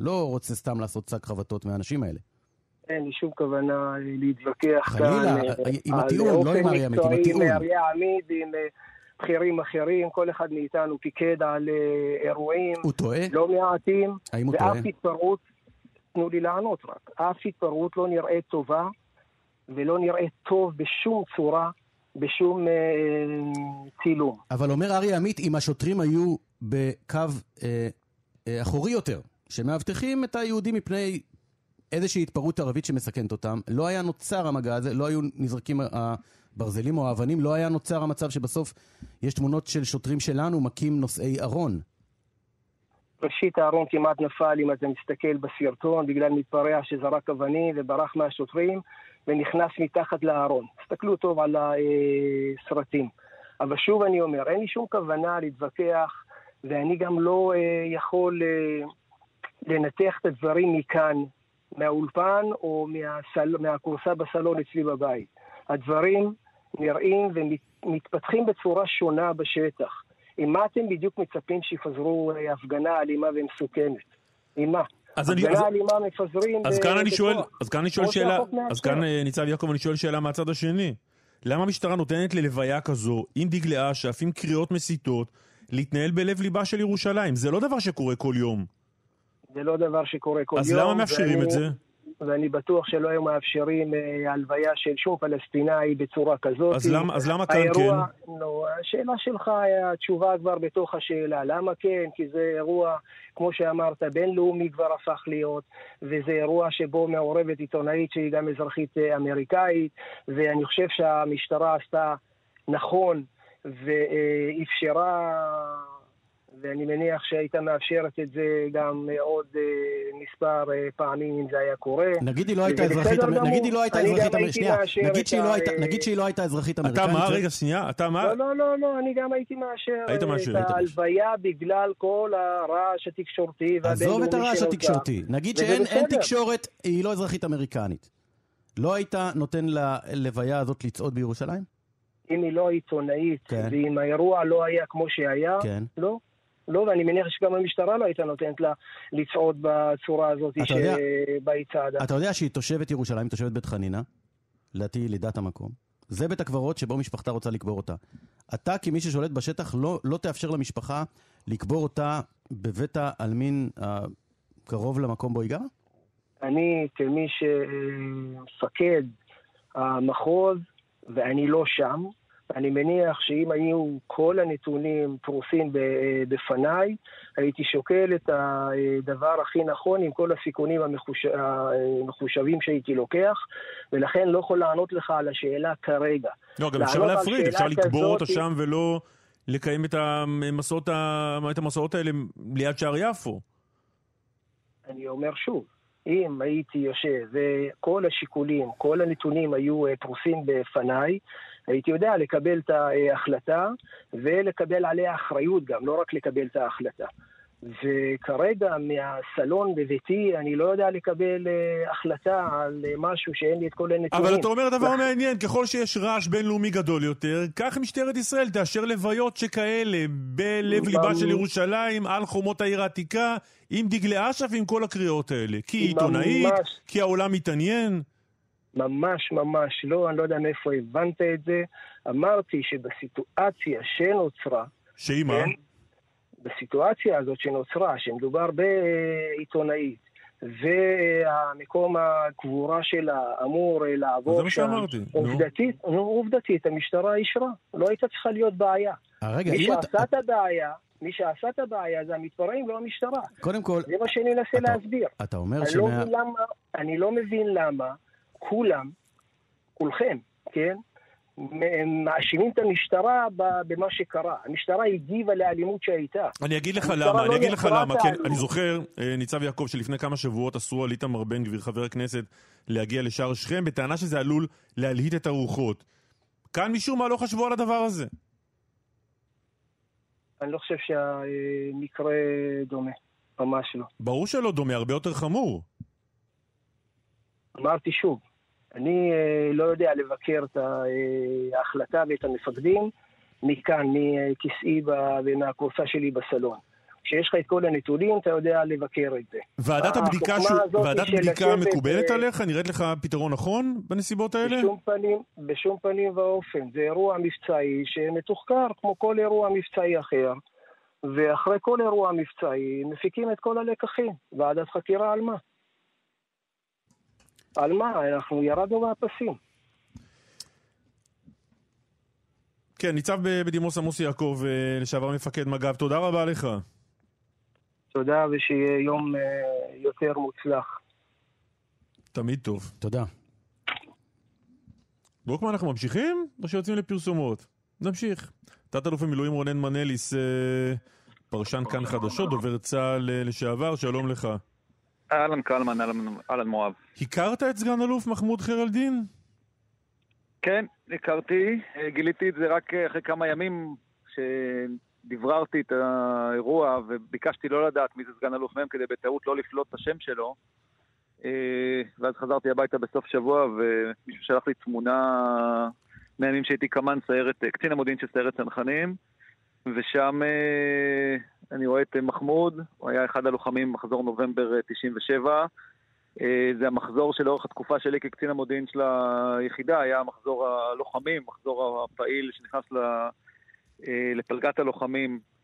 לא רוצה סתם לעשות שק חבטות מהאנשים האלה. אין לי שום כוונה להתווכח חלילה, כאן. חלילה, אה, עם הטיעון, לא עם אריה עמית, עם הטיעון. עם אריה עמית, עם אה, בכירים אחרים, כל אחד מאיתנו פיקד על אה, אירועים. הוא טועה? לא מעטים. האם הוא טועה? ואף התפרעות תנו לי לענות רק. אף התפרעות לא נראית טובה ולא נראית טוב בשום צורה, בשום אה, צילום. אבל אומר אריה עמית, אם השוטרים היו בקו אה, אה, אחורי יותר, שמאבטחים את היהודים מפני איזושהי התפרעות ערבית שמסכנת אותם, לא היה נוצר המגע הזה, לא היו נזרקים הברזלים או האבנים, לא היה נוצר המצב שבסוף יש תמונות של שוטרים שלנו מכים נושאי ארון. ראשית הארון כמעט נפל, אם אתה מסתכל בסרטון, בגלל מתפרע שזרק אבנים וברח מהשוטרים ונכנס מתחת לארון. תסתכלו טוב על הסרטים. אבל שוב אני אומר, אין לי שום כוונה להתווכח, ואני גם לא אה, יכול אה, לנתח את הדברים מכאן, מהאולפן או מהסל... מהכורסה בסלון אצלי בבית. הדברים נראים ומתפתחים בצורה שונה בשטח. עם מה אתם בדיוק מצפים שיפזרו הפגנה אלימה ומסוכנת? עם מה? אז אני, הפגנה אלימה מפזרים... אז כאן אני שואל, אז כאן אני שואל שאלה, אז כאן אה, ניצב יעקב אני שואל שאלה מהצד השני. למה המשטרה נותנת ללוויה כזו, עם דגלי אש"ף, עם קריאות מסיתות, להתנהל בלב ליבה של ירושלים? זה לא דבר שקורה כל יום. זה לא דבר שקורה כל אז יום. אז למה מאפשרים ואני... את זה? ואני בטוח שלא היו מאפשרים אה, הלוויה של שום פלסטינאי בצורה כזאת. אז למה, אז למה כאן האירוע, כן? לא, השאלה שלך, התשובה כבר בתוך השאלה. למה כן? כי זה אירוע, כמו שאמרת, בינלאומי כבר הפך להיות, וזה אירוע שבו מעורבת עיתונאית שהיא גם אזרחית אה, אמריקאית, ואני חושב שהמשטרה עשתה נכון ואפשרה ואני מניח שהייתה מאפשרת את זה גם עוד אה, מספר אה, פעמים אם זה היה קורה. נגיד היא לא הייתה אזרחית, נגיד היא לא הייתה אזרחית, שנייה, נגיד שהיא לא הייתה, נגיד שהיא לא הייתה אזרחית אמריקנית. אתה מה? רגע, שנייה, אתה מה? לא, לא, לא, לא, אני גם הייתי מאשר את ההלוויה בגלל כל הרעש התקשורתי עזוב את הרעש התקשורתי, נגיד שאין תקשורת, היא לא אזרחית אמריקנית. לא היית נותן ללוויה הזאת לצעוד בירושלים? אם היא לא עיתונאית, כן. ואם האירוע לא היה כמו שהיה, כן. לא. לא, ואני מניח שגם המשטרה לא הייתה נותנת לה לצעוד בצורה הזאת שבה היא צעדה. אתה יודע שהיא תושבת ירושלים, תושבת בית חנינה? לדעתי היא לידת המקום. זה בית הקברות שבו משפחתה רוצה לקבור אותה. אתה, כמי ששולט בשטח, לא, לא תאפשר למשפחה לקבור אותה בבית העלמין הקרוב למקום בו היא גרה? אני, כמי שמפקד המחוז, ואני לא שם, אני מניח שאם היו כל הנתונים פרוסים בפניי, הייתי שוקל את הדבר הכי נכון עם כל הסיכונים המחוש... המחושבים שהייתי לוקח, ולכן לא יכול לענות לך על השאלה כרגע. לא, גם אפשר להפריד, אפשר לקבור אותה שם ולא לקיים את המסעות, את המסעות האלה ליד שער יפו. אני אומר שוב, אם הייתי יושב וכל השיקולים, כל הנתונים היו אה, פרוסים בפניי, הייתי יודע לקבל את ההחלטה ולקבל עליה אחריות גם, לא רק לקבל את ההחלטה. וכרגע מהסלון בביתי אני לא יודע לקבל אה, החלטה על משהו שאין לי את כל הנתונים. אבל אתה אומר דבר מעניין, ככל שיש רעש בינלאומי גדול יותר, כך משטרת ישראל תאשר לוויות שכאלה בלב ליבה של ירושלים, על חומות העיר העתיקה, עם דגלי אש"ף ועם כל הקריאות האלה. כי היא עיתונאית. כי העולם מתעניין. ממש ממש לא, אני לא יודע מאיפה הבנת את זה. אמרתי שבסיטואציה שנוצרה, שהיא מה? כן? בסיטואציה הזאת שנוצרה, שמדובר בעיתונאית, והמקום הקבורה שלה אמור אה, לעבור זה מה שאמרתי. עובדתית, נו, עובדתית, המשטרה אישרה, לא הייתה צריכה להיות בעיה. אה, רגע, מי. שעשה את הבעיה, מי שעשה את הבעיה זה המתפרעים, לא המשטרה. קודם כל, זה מה שאני מנסה להסביר. אתה אומר אני לא, שמה... אני לא מבין למה כולם, כולכם, כן, מאשימים את המשטרה במה שקרה. המשטרה הגיבה לאלימות שהייתה. אני אגיד לך למה, לא אני אגיד לך למה, כן. אני זוכר, אה, ניצב יעקב, שלפני כמה שבועות אסרו על איתמר בן גביר, חבר הכנסת, להגיע לשער שכם, בטענה שזה עלול להלהיט את הרוחות. כאן משום מה לא חשבו על הדבר הזה. אני לא חושב שהמקרה דומה, ממש לא. ברור שלא דומה, הרבה יותר חמור. אמרתי שוב, אני אה, לא יודע לבקר את ההחלטה ואת המפקדים מכאן, מכיסאי ומהכורסה שלי בסלון. כשיש לך את כל הנתונים, אתה יודע לבקר את זה. ועדת הבדיקה, הזאת ועדת בדיקה מקובלת אה, עליך? נראית לך פתרון נכון בנסיבות האלה? בשום פנים, בשום פנים ואופן. זה אירוע מבצעי שמתוחקר כמו כל אירוע מבצעי אחר, ואחרי כל אירוע מבצעי מפיקים את כל הלקחים. ועדת חקירה על מה? על מה? אנחנו ירדנו מהפסים. כן, ניצב בדימוס עמוס יעקב, אה, לשעבר מפקד מג"ב, תודה רבה לך. תודה, ושיהיה יום אה, יותר מוצלח. תמיד טוב. תודה. דרוקמן, אנחנו ממשיכים או שיוצאים לפרסומות? נמשיך. תת-אלוף במילואים רונן מנליס, אה, פרשן כאן חדשות, דובר צה"ל לשעבר, שלום לך. אהלן קלמן, אהלן, מואב. הכרת את סגן אלוף מחמוד ח'יר כן, הכרתי, אה, גיליתי את זה רק אה, אחרי כמה ימים שדבררתי את האירוע וביקשתי לא לדעת מי זה סגן אלוף מ' כדי בטעות לא לפלוט את השם שלו. אה, ואז חזרתי הביתה בסוף שבוע ומישהו שלח לי תמונה מהימים שהייתי קמ"ן סיירת, קצין המודיעין של סיירת צנחנים ושם אני רואה את אה, מחמוד, הוא היה אחד הלוחמים במחזור נובמבר אה, 97 אה, זה המחזור שלאורך התקופה שלי כקצין המודיעין של היחידה, היה מחזור הלוחמים, מחזור הפעיל שנכנס אה, לפלגת הלוחמים. אה,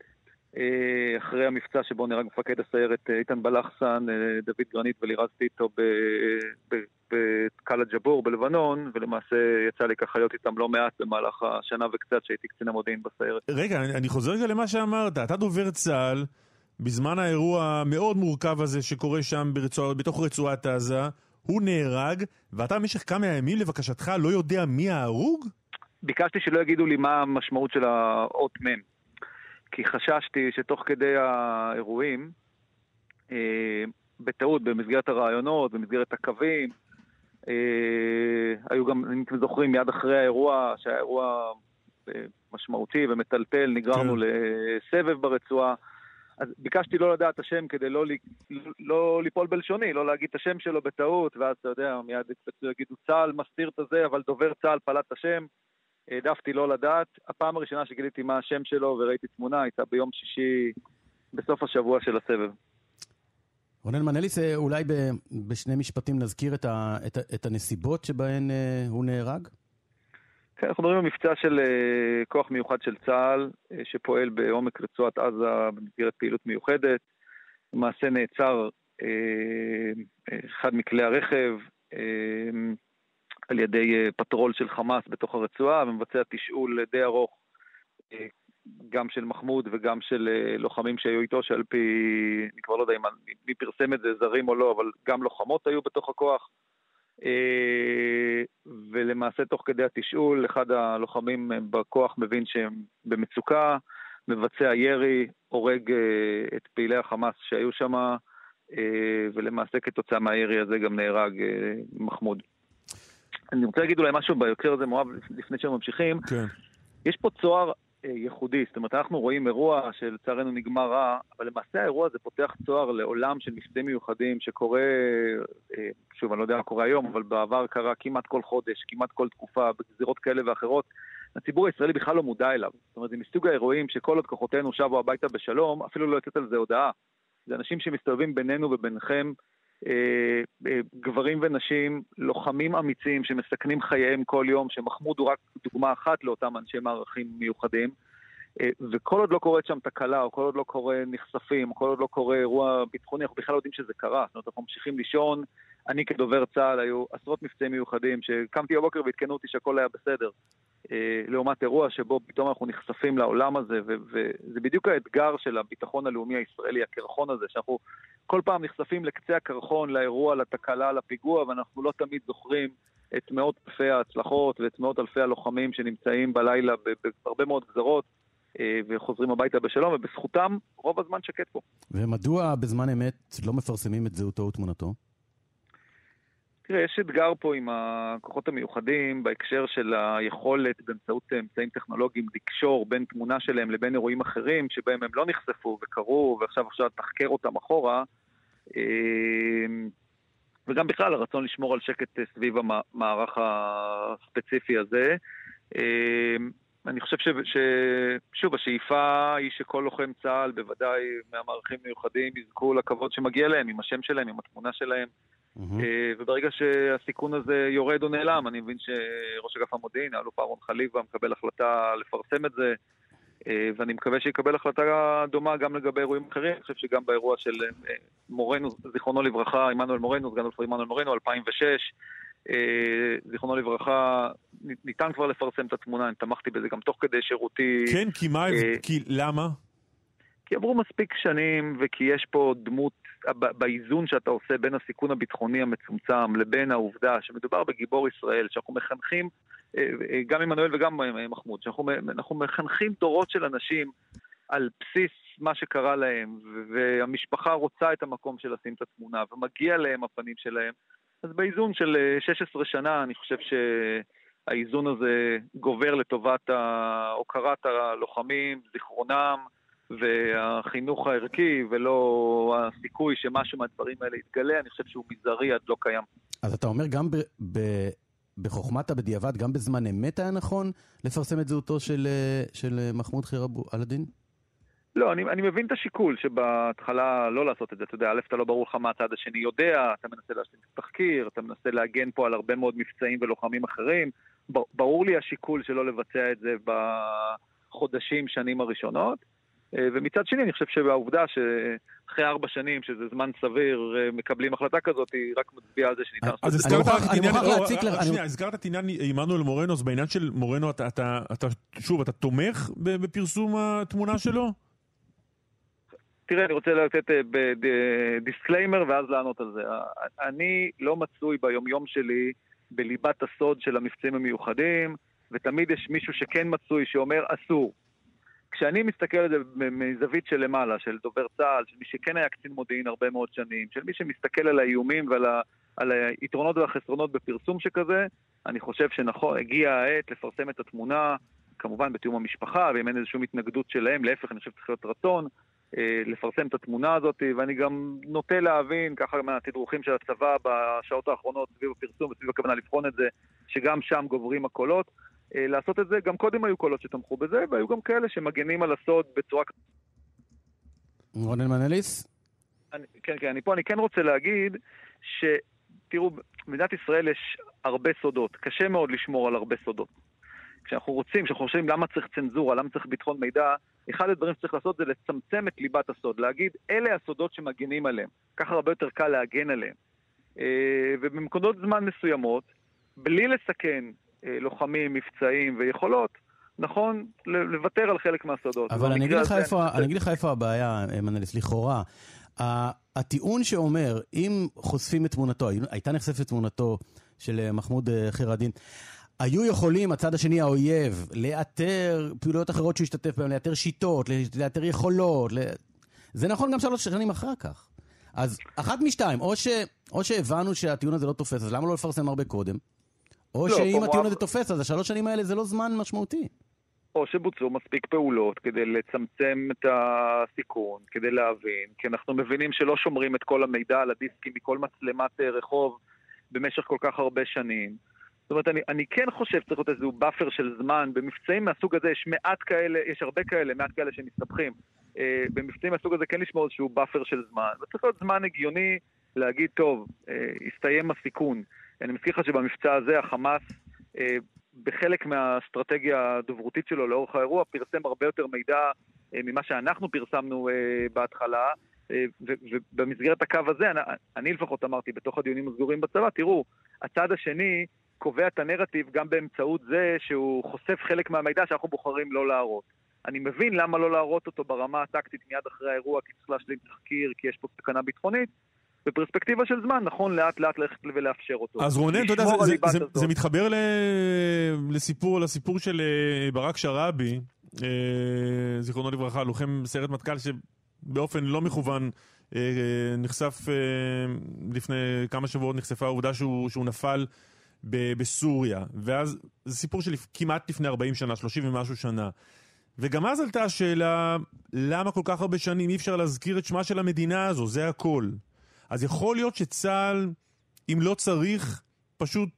אחרי המבצע שבו נהרג מפקד הסיירת אה, איתן בלחסן, אה, דוד גרנית ולירז טיטו בקאלה ג'בור בלבנון, ולמעשה יצא לי ככה להיות איתם לא מעט במהלך השנה וקצת שהייתי קצין המודיעין בסיירת. רגע, אני, אני חוזר רגע למה שאמרת. אתה דובר צה"ל, בזמן האירוע המאוד מורכב הזה שקורה שם ברצוע, בתוך רצועת עזה, הוא נהרג, ואתה במשך כמה ימים לבקשתך לא יודע מי ההרוג? ביקשתי שלא יגידו לי מה המשמעות של האות מ', כי חששתי שתוך כדי האירועים, אה, בטעות, במסגרת הרעיונות, במסגרת הקווים, אה, היו גם, אם אתם זוכרים, מיד אחרי האירוע, שהיה אירוע אה, משמעותי ומטלטל, נגררנו כן. לסבב ברצועה. אז ביקשתי לא לדעת את השם כדי לא, ל- לא ליפול בלשוני, לא להגיד את השם שלו בטעות, ואז אתה יודע, מיד יגידו צה"ל מסתיר את הזה, אבל דובר צה"ל פלט את השם. העדפתי לא לדעת. הפעם הראשונה שגיליתי מה השם שלו וראיתי תמונה הייתה ביום שישי בסוף השבוע של הסבב. רונן מנליס, אה, אולי ב, בשני משפטים נזכיר את, ה, את, את הנסיבות שבהן אה, הוא נהרג? כן, אנחנו מדברים על מבצע של אה, כוח מיוחד של צה"ל, אה, שפועל בעומק רצועת עזה במסגרת פעילות מיוחדת. למעשה נעצר אה, אחד מכלי הרכב אה, על ידי אה, פטרול של חמאס בתוך הרצועה, ומבצע תשאול די ארוך אה, גם של מחמוד וגם של אה, לוחמים שהיו איתו, שעל פי, אני כבר לא יודע אם מי פרסם את זה, זרים או לא, אבל גם לוחמות היו בתוך הכוח. ולמעשה תוך כדי התשאול, אחד הלוחמים בכוח מבין שהם במצוקה, מבצע ירי, הורג את פעילי החמאס שהיו שם, ולמעשה כתוצאה מהירי הזה גם נהרג מחמוד. אני רוצה להגיד אולי משהו בהקשר הזה, מואב, לפני שהם ממשיכים. כן. יש פה צוהר אה, ייחודי. זאת אומרת, אנחנו רואים אירוע שלצערנו נגמר רע, אבל למעשה האירוע הזה פותח צוהר לעולם של מבצעים מיוחדים שקורה, אה, שוב, אני לא יודע מה קורה היום, אבל בעבר קרה כמעט כל חודש, כמעט כל תקופה, בגזירות כאלה ואחרות. הציבור הישראלי בכלל לא מודע אליו. זאת אומרת, זה מסוג האירועים שכל עוד כוחותינו שבו הביתה בשלום, אפילו לא יוצאת על זה הודעה. זה אנשים שמסתובבים בינינו וביניכם גברים ונשים, לוחמים אמיצים שמסכנים חייהם כל יום, שמחמוד הוא רק דוגמה אחת לאותם אנשי מערכים מיוחדים. אה, וכל עוד לא קורית שם תקלה, או כל עוד לא קורה נחשפים, או כל עוד לא קורה אירוע ביטחוני, אנחנו בכלל לא יודעים שזה קרה. זאת אומרת, אנחנו ממשיכים לישון. אני כדובר צה"ל, היו עשרות מבצעים מיוחדים, שקמתי בבוקר ועדכנו אותי שהכל היה בסדר. אה, לעומת אירוע שבו פתאום אנחנו נחשפים לעולם הזה, וזה בדיוק האתגר של הביטחון הלאומי הישראלי, הקרחון הזה, שאנחנו כל פעם נחשפים לקצה הקרחון, לאירוע, לתקלה, לפיגוע, ואנחנו לא תמיד זוכרים את מאות אלפי ההצלחות ואת מאות אלפי הלוחמים שנמצאים בלילה בהרבה מאוד גזרות. אה, וחוזרים הביתה בשלום, ובזכותם רוב הזמן שקט פה. ומדוע בזמן אמת לא מפרסמים את זהותו ותמונתו? תראה, יש אתגר פה עם הכוחות המיוחדים בהקשר של היכולת באמצעות אמצעים טכנולוגיים לקשור בין תמונה שלהם לבין אירועים אחרים שבהם הם לא נחשפו וקרו ועכשיו אפשר לתחקר אותם אחורה אה, וגם בכלל הרצון לשמור על שקט סביב המערך הספציפי הזה. אה, אני חושב ש... ש... שוב, השאיפה היא שכל לוחם צה"ל, בוודאי מהמערכים מיוחדים, יזכו לכבוד שמגיע להם, עם השם שלהם, עם התמונה שלהם. Mm-hmm. וברגע שהסיכון הזה יורד או נעלם, אני מבין שראש אגף המודיעין, האלוף אהרון חליבה, מקבל החלטה לפרסם את זה, אה, ואני מקווה שיקבל החלטה דומה גם לגבי אירועים אחרים. אני חושב שגם באירוע של אה, מורנו, זיכרונו לברכה, עמנואל מורנו, סגן אלוף עמנואל מורנו, 2006, זיכרונו לברכה, ניתן כבר לפרסם את התמונה, אני תמכתי בזה גם תוך כדי שירותי. כן, כי מה, כי למה? כי עברו מספיק שנים וכי יש פה דמות, באיזון שאתה עושה בין הסיכון הביטחוני המצומצם לבין העובדה שמדובר בגיבור ישראל, שאנחנו מחנכים, אה, אה, גם עמנואל וגם אה, מחמוד, שאנחנו מחנכים דורות של אנשים על בסיס מה שקרה להם, והמשפחה רוצה את המקום של לשים את התמונה, ומגיע להם הפנים שלהם, אז באיזון של 16 שנה אני חושב שהאיזון הזה גובר לטובת הוקרת הלוחמים, זיכרונם, והחינוך הערכי ולא הסיכוי שמשהו מהדברים האלה יתגלה, אני חושב שהוא מזערי עד לא קיים. אז אתה אומר גם ב... ב... בחוכמת הבדיעבד, גם בזמן אמת היה נכון לפרסם את זהותו של, של מחמוד חיר אבו אלאדין? לא, אני, אני מבין את השיקול שבהתחלה לא לעשות את זה. אתה יודע, א', אתה לא ברור לך מה הצד השני יודע, אתה מנסה להשלים את התחקיר, אתה מנסה להגן פה על הרבה מאוד מבצעים ולוחמים אחרים. ברור לי השיקול שלא לבצע את זה בחודשים, שנים הראשונות. אה, ומצד שני, אני חושב שהעובדה שאחרי ארבע שנים, שזה זמן סביר, אה, מקבלים החלטה כזאת, היא רק מצביעה על זה שניתן אז הזכרת את עניין... שנייה, הזכרת את עניין עמנואל מורנו, אז בעניין של מורנו, אתה, שוב, אתה תומך בפרסום התמונה שלו? תראה, אני רוצה לתת disclaimer ואז לענות על זה. אני לא מצוי ביומיום שלי בליבת הסוד של המבצעים המיוחדים, ותמיד יש מישהו שכן מצוי שאומר אסור. כשאני מסתכל על זה מזווית של למעלה, של דובר צה"ל, של מי שכן היה קצין מודיעין הרבה מאוד שנים, של מי שמסתכל על האיומים ועל ה, על היתרונות והחסרונות בפרסום שכזה, אני חושב שנכון, הגיעה העת לפרסם את התמונה, כמובן בתיאום המשפחה, ואם אין איזושהי התנגדות שלהם, להפך, אני חושב שצריך להיות רצון אה, לפרסם את התמונה הזאת, ואני גם נוטה להבין, ככה מהתדרוכים של הצבא בשעות האחרונות סביב הפרסום וסביב הכוונה לבחון את זה, שגם שם גוברים הקולות. אה, לעשות את זה. גם קודם היו קולות שתמכו בזה, והיו גם כאלה שמגנים על הסוד בצורה... רונן מנליס? אני, כן, כן, אני פה, אני כן רוצה להגיד שתראו, במדינת ישראל יש הרבה סודות, קשה מאוד לשמור על הרבה סודות. כשאנחנו רוצים, כשאנחנו חושבים למה צריך צנזורה, למה צריך ביטחון מידע, אחד הדברים שצריך לעשות זה לצמצם את ליבת הסוד, להגיד, אלה הסודות שמגינים עליהם. ככה הרבה יותר קל להגן עליהם. אה, ובמקומות זמן מסוימות, בלי לסכן לוחמים, מבצעים ויכולות, נכון לוותר על חלק מהסודות. אבל אני אגיד, לך איפה, אני אגיד לך איפה הבעיה, מנליס, לכאורה. הטיעון שאומר, אם חושפים את תמונתו, הייתה נחשפת תמונתו של אה, מחמוד חיר א-דין, היו יכולים, הצד השני, האויב, לאתר פעילויות אחרות שהוא השתתף בהן, לאתר שיטות, לאתר יכולות. ל... זה נכון גם שלוש שנים אחר כך. אז אחת משתיים, או, ש... או שהבנו שהטיעון הזה לא תופס, אז למה לא לפרסם הרבה קודם? או לא, שאם הטיעון הזה תופס, אז השלוש שנים האלה זה לא זמן משמעותי. או שבוצעו מספיק פעולות כדי לצמצם את הסיכון, כדי להבין, כי אנחנו מבינים שלא שומרים את כל המידע על הדיסקים מכל מצלמת אה, רחוב במשך כל כך הרבה שנים. זאת אומרת, אני, אני כן חושב שצריך להיות איזשהו buffer של זמן. במבצעים מהסוג הזה יש מעט כאלה, יש הרבה כאלה, מעט כאלה שמסתבכים. אה, במבצעים מהסוג הזה כן לשמור איזשהו buffer של זמן. וצריך להיות זמן הגיוני להגיד, טוב, אה, הסתיים הסיכון. אני מזכיר לך שבמבצע הזה החמאס, אה, בחלק מהאסטרטגיה הדוברותית שלו לאורך האירוע, פרסם הרבה יותר מידע אה, ממה שאנחנו פרסמנו אה, בהתחלה. אה, ובמסגרת הקו הזה, אני, אני לפחות אמרתי בתוך הדיונים הסגורים בצבא, תראו, הצד השני קובע את הנרטיב גם באמצעות זה שהוא חושף חלק מהמידע שאנחנו בוחרים לא להראות. אני מבין למה לא להראות אותו ברמה הטקטית מיד אחרי האירוע, כי צריך להשלים תחקיר, כי יש פה סכנה ביטחונית. בפרספקטיבה של זמן, נכון לאט לאט ללכת ולאפשר אותו. אז רונן, אתה יודע, זה, זה, זה, זה מתחבר ל... לסיפור, לסיפור של אה, ברק שרעבי, אה, זיכרונו לברכה, לוחם סיירת מטכ"ל שבאופן לא מכוון אה, נחשף לפני כמה שבועות, נחשפה העובדה שהוא, שהוא נפל בסוריה, ואז זה סיפור של כמעט לפני 40 שנה, 30 ומשהו שנה. וגם אז עלתה השאלה, למה כל כך הרבה שנים אי אפשר להזכיר את שמה של המדינה הזו, זה הכל. אז יכול להיות שצה"ל, אם לא צריך, פשוט,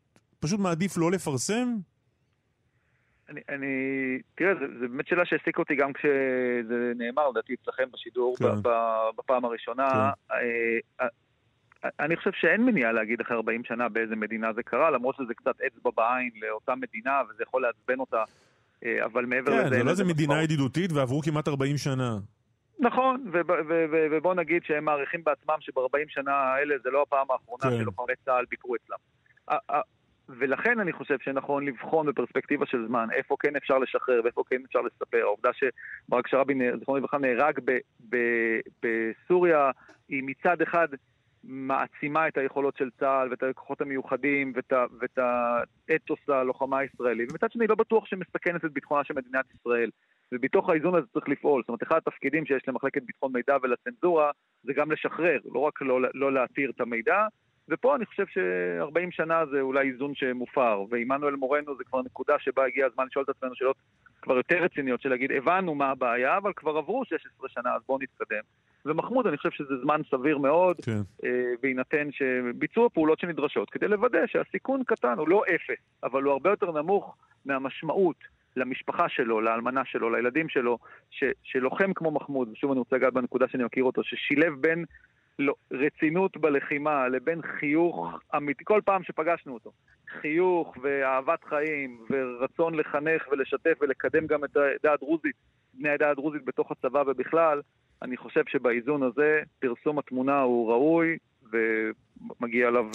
פשוט מעדיף לא לפרסם? אני, אני, תראה, זו באמת שאלה שהעסיקה אותי גם כשזה נאמר, לדעתי, אצלכם בשידור כן. בפעם הראשונה. כן. אה, אני חושב שאין מניעה להגיד אחרי 40 שנה באיזה מדינה זה קרה, למרות שזה קצת אצבע בעין לאותה מדינה וזה יכול לעצבן אותה, אה, אבל מעבר כן, לזה... כן, זה לא איזה מדינה ידידותית ועברו כמעט 40 שנה. נכון, ובוא נגיד שהם מעריכים בעצמם שב-40 שנה האלה זה לא הפעם האחרונה כן. שלוחמי צה"ל ביקרו אצלם. ולכן אני חושב שנכון לבחון בפרספקטיבה של זמן איפה כן אפשר לשחרר ואיפה כן אפשר לספר. העובדה שברק שרבי, זכרונו לברכה, נהרג בסוריה היא מצד אחד מעצימה את היכולות של צה"ל ואת הכוחות המיוחדים ואת, ואת האתוס הלוחמה הישראלי, ומצד שני לא בטוח שמסכנת את ביטחונה של מדינת ישראל. ובתוך האיזון הזה צריך לפעול. זאת אומרת, אחד התפקידים שיש למחלקת ביטחון מידע ולצנזורה זה גם לשחרר, לא רק לא, לא להתיר את המידע. ופה אני חושב ש-40 שנה זה אולי איזון שמופר, ועמנואל מורנו זה כבר נקודה שבה הגיע הזמן לשאול את עצמנו שאלות כבר יותר רציניות, של להגיד, הבנו מה הבעיה, אבל כבר עברו 16 שנה, אז בואו נתקדם. ומחמוד, אני חושב שזה זמן סביר מאוד, כן. אה, בהינתן שביצעו הפעולות שנדרשות, כדי לוודא שהסיכון קטן, הוא לא אפס, אבל הוא הרבה יותר נמוך מהמשמעות למשפחה שלו, לאלמנה שלו, לילדים שלו, ש, שלוחם כמו מחמוד, ושוב אני רוצה לגעת בנקודה שאני מכיר אותו, ששילב בין לא, רצינות בלחימה לבין חיוך אמיתי, כל פעם שפגשנו אותו, חיוך ואהבת חיים ורצון לחנך ולשתף ולקדם גם את העדה הדרוזית, בני העדה הדרוזית בתוך הצבא ובכלל, אני חושב שבאיזון הזה פרסום התמונה הוא ראוי ומגיע עליו,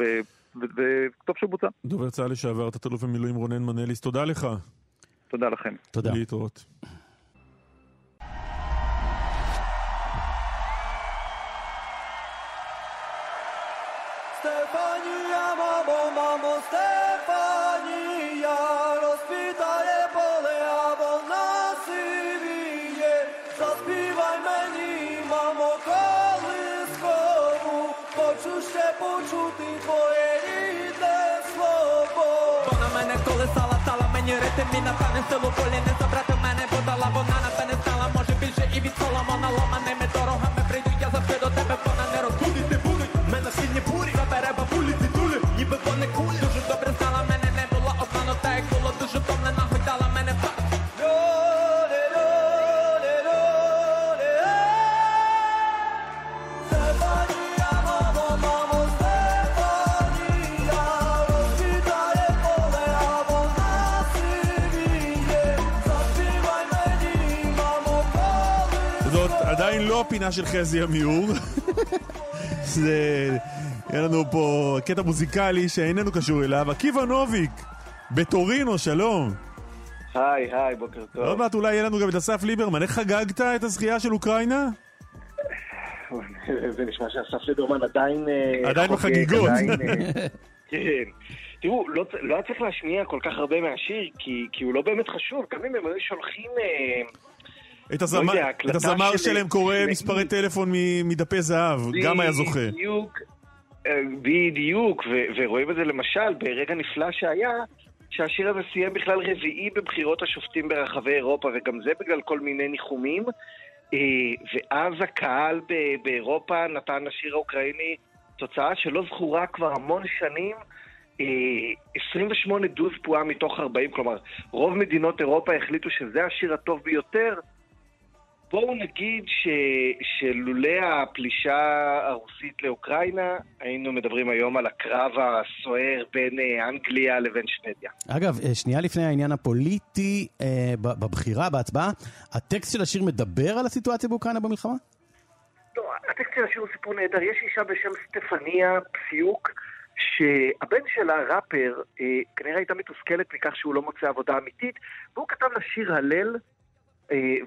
וטוב שהוא בוצע. דובר צה"ל לשעבר, תת-אלוף במילואים רונן מנליס, תודה לך. תודה לכם. תודה. להתראות. Мамо, мамо, Стефанія, розпідає поле, або на сивіє, заспівай мені, мамо, коли колискову, хочу ще почути твоє рідне слово. Вона мене колесала, стала мені ритм, і натане силу волі не забрати в мене, подала, вона на мене стала, може більше і від соломона ломаними дорогами прийду, я завжди до тебе, вона не розбудить, не будуть, мене сильні бурі, забере הפינה של חזי עמיור. זה... יהיה לנו פה קטע מוזיקלי שאיננו קשור אליו. עקיבא נוביק, בטורינו, שלום. היי, היי, בוקר טוב. עוד מעט אולי יהיה לנו גם את אסף ליברמן. איך חגגת את הזכייה של אוקראינה? זה נשמע שאסף ליברמן עדיין... אה, עדיין בחגיגות. אה, כן. תראו, לא, לא היה צריך להשמיע כל כך הרבה מהשיר, כי, כי הוא לא באמת חשוב. גם אם הם היו שולחים... אה, את הזמר, לא יודע, את הזמר של- שלהם קורא של- מספרי טלפון מדפי זהב, גם היה זוכה. בדיוק, אה, בדיוק, ו- ורואים את זה למשל ברגע נפלא שהיה, שהשיר הזה סיים בכלל רביעי בבחירות השופטים ברחבי אירופה, וגם זה בגלל כל מיני ניחומים. אה, ואז הקהל ב- באירופה נתן לשיר האוקראיני תוצאה שלא זכורה כבר המון שנים. אה, 28 דוז פועה מתוך 40, כלומר, רוב מדינות אירופה החליטו שזה השיר הטוב ביותר, בואו נגיד ש... שלולא הפלישה הרוסית לאוקראינה, היינו מדברים היום על הקרב הסוער בין אה, אנגליה לבין שוודיה. אגב, אה, שנייה לפני העניין הפוליטי, אה, בבחירה, בהצבעה, הטקסט של השיר מדבר על הסיטואציה באוקראינה במלחמה? לא, הטקסט של השיר הוא סיפור נהדר. יש אישה בשם סטפניה פסיוק, שהבן שלה, ראפר, אה, כנראה הייתה מתוסכלת מכך שהוא לא מוצא עבודה אמיתית, והוא כתב לה שיר הלל,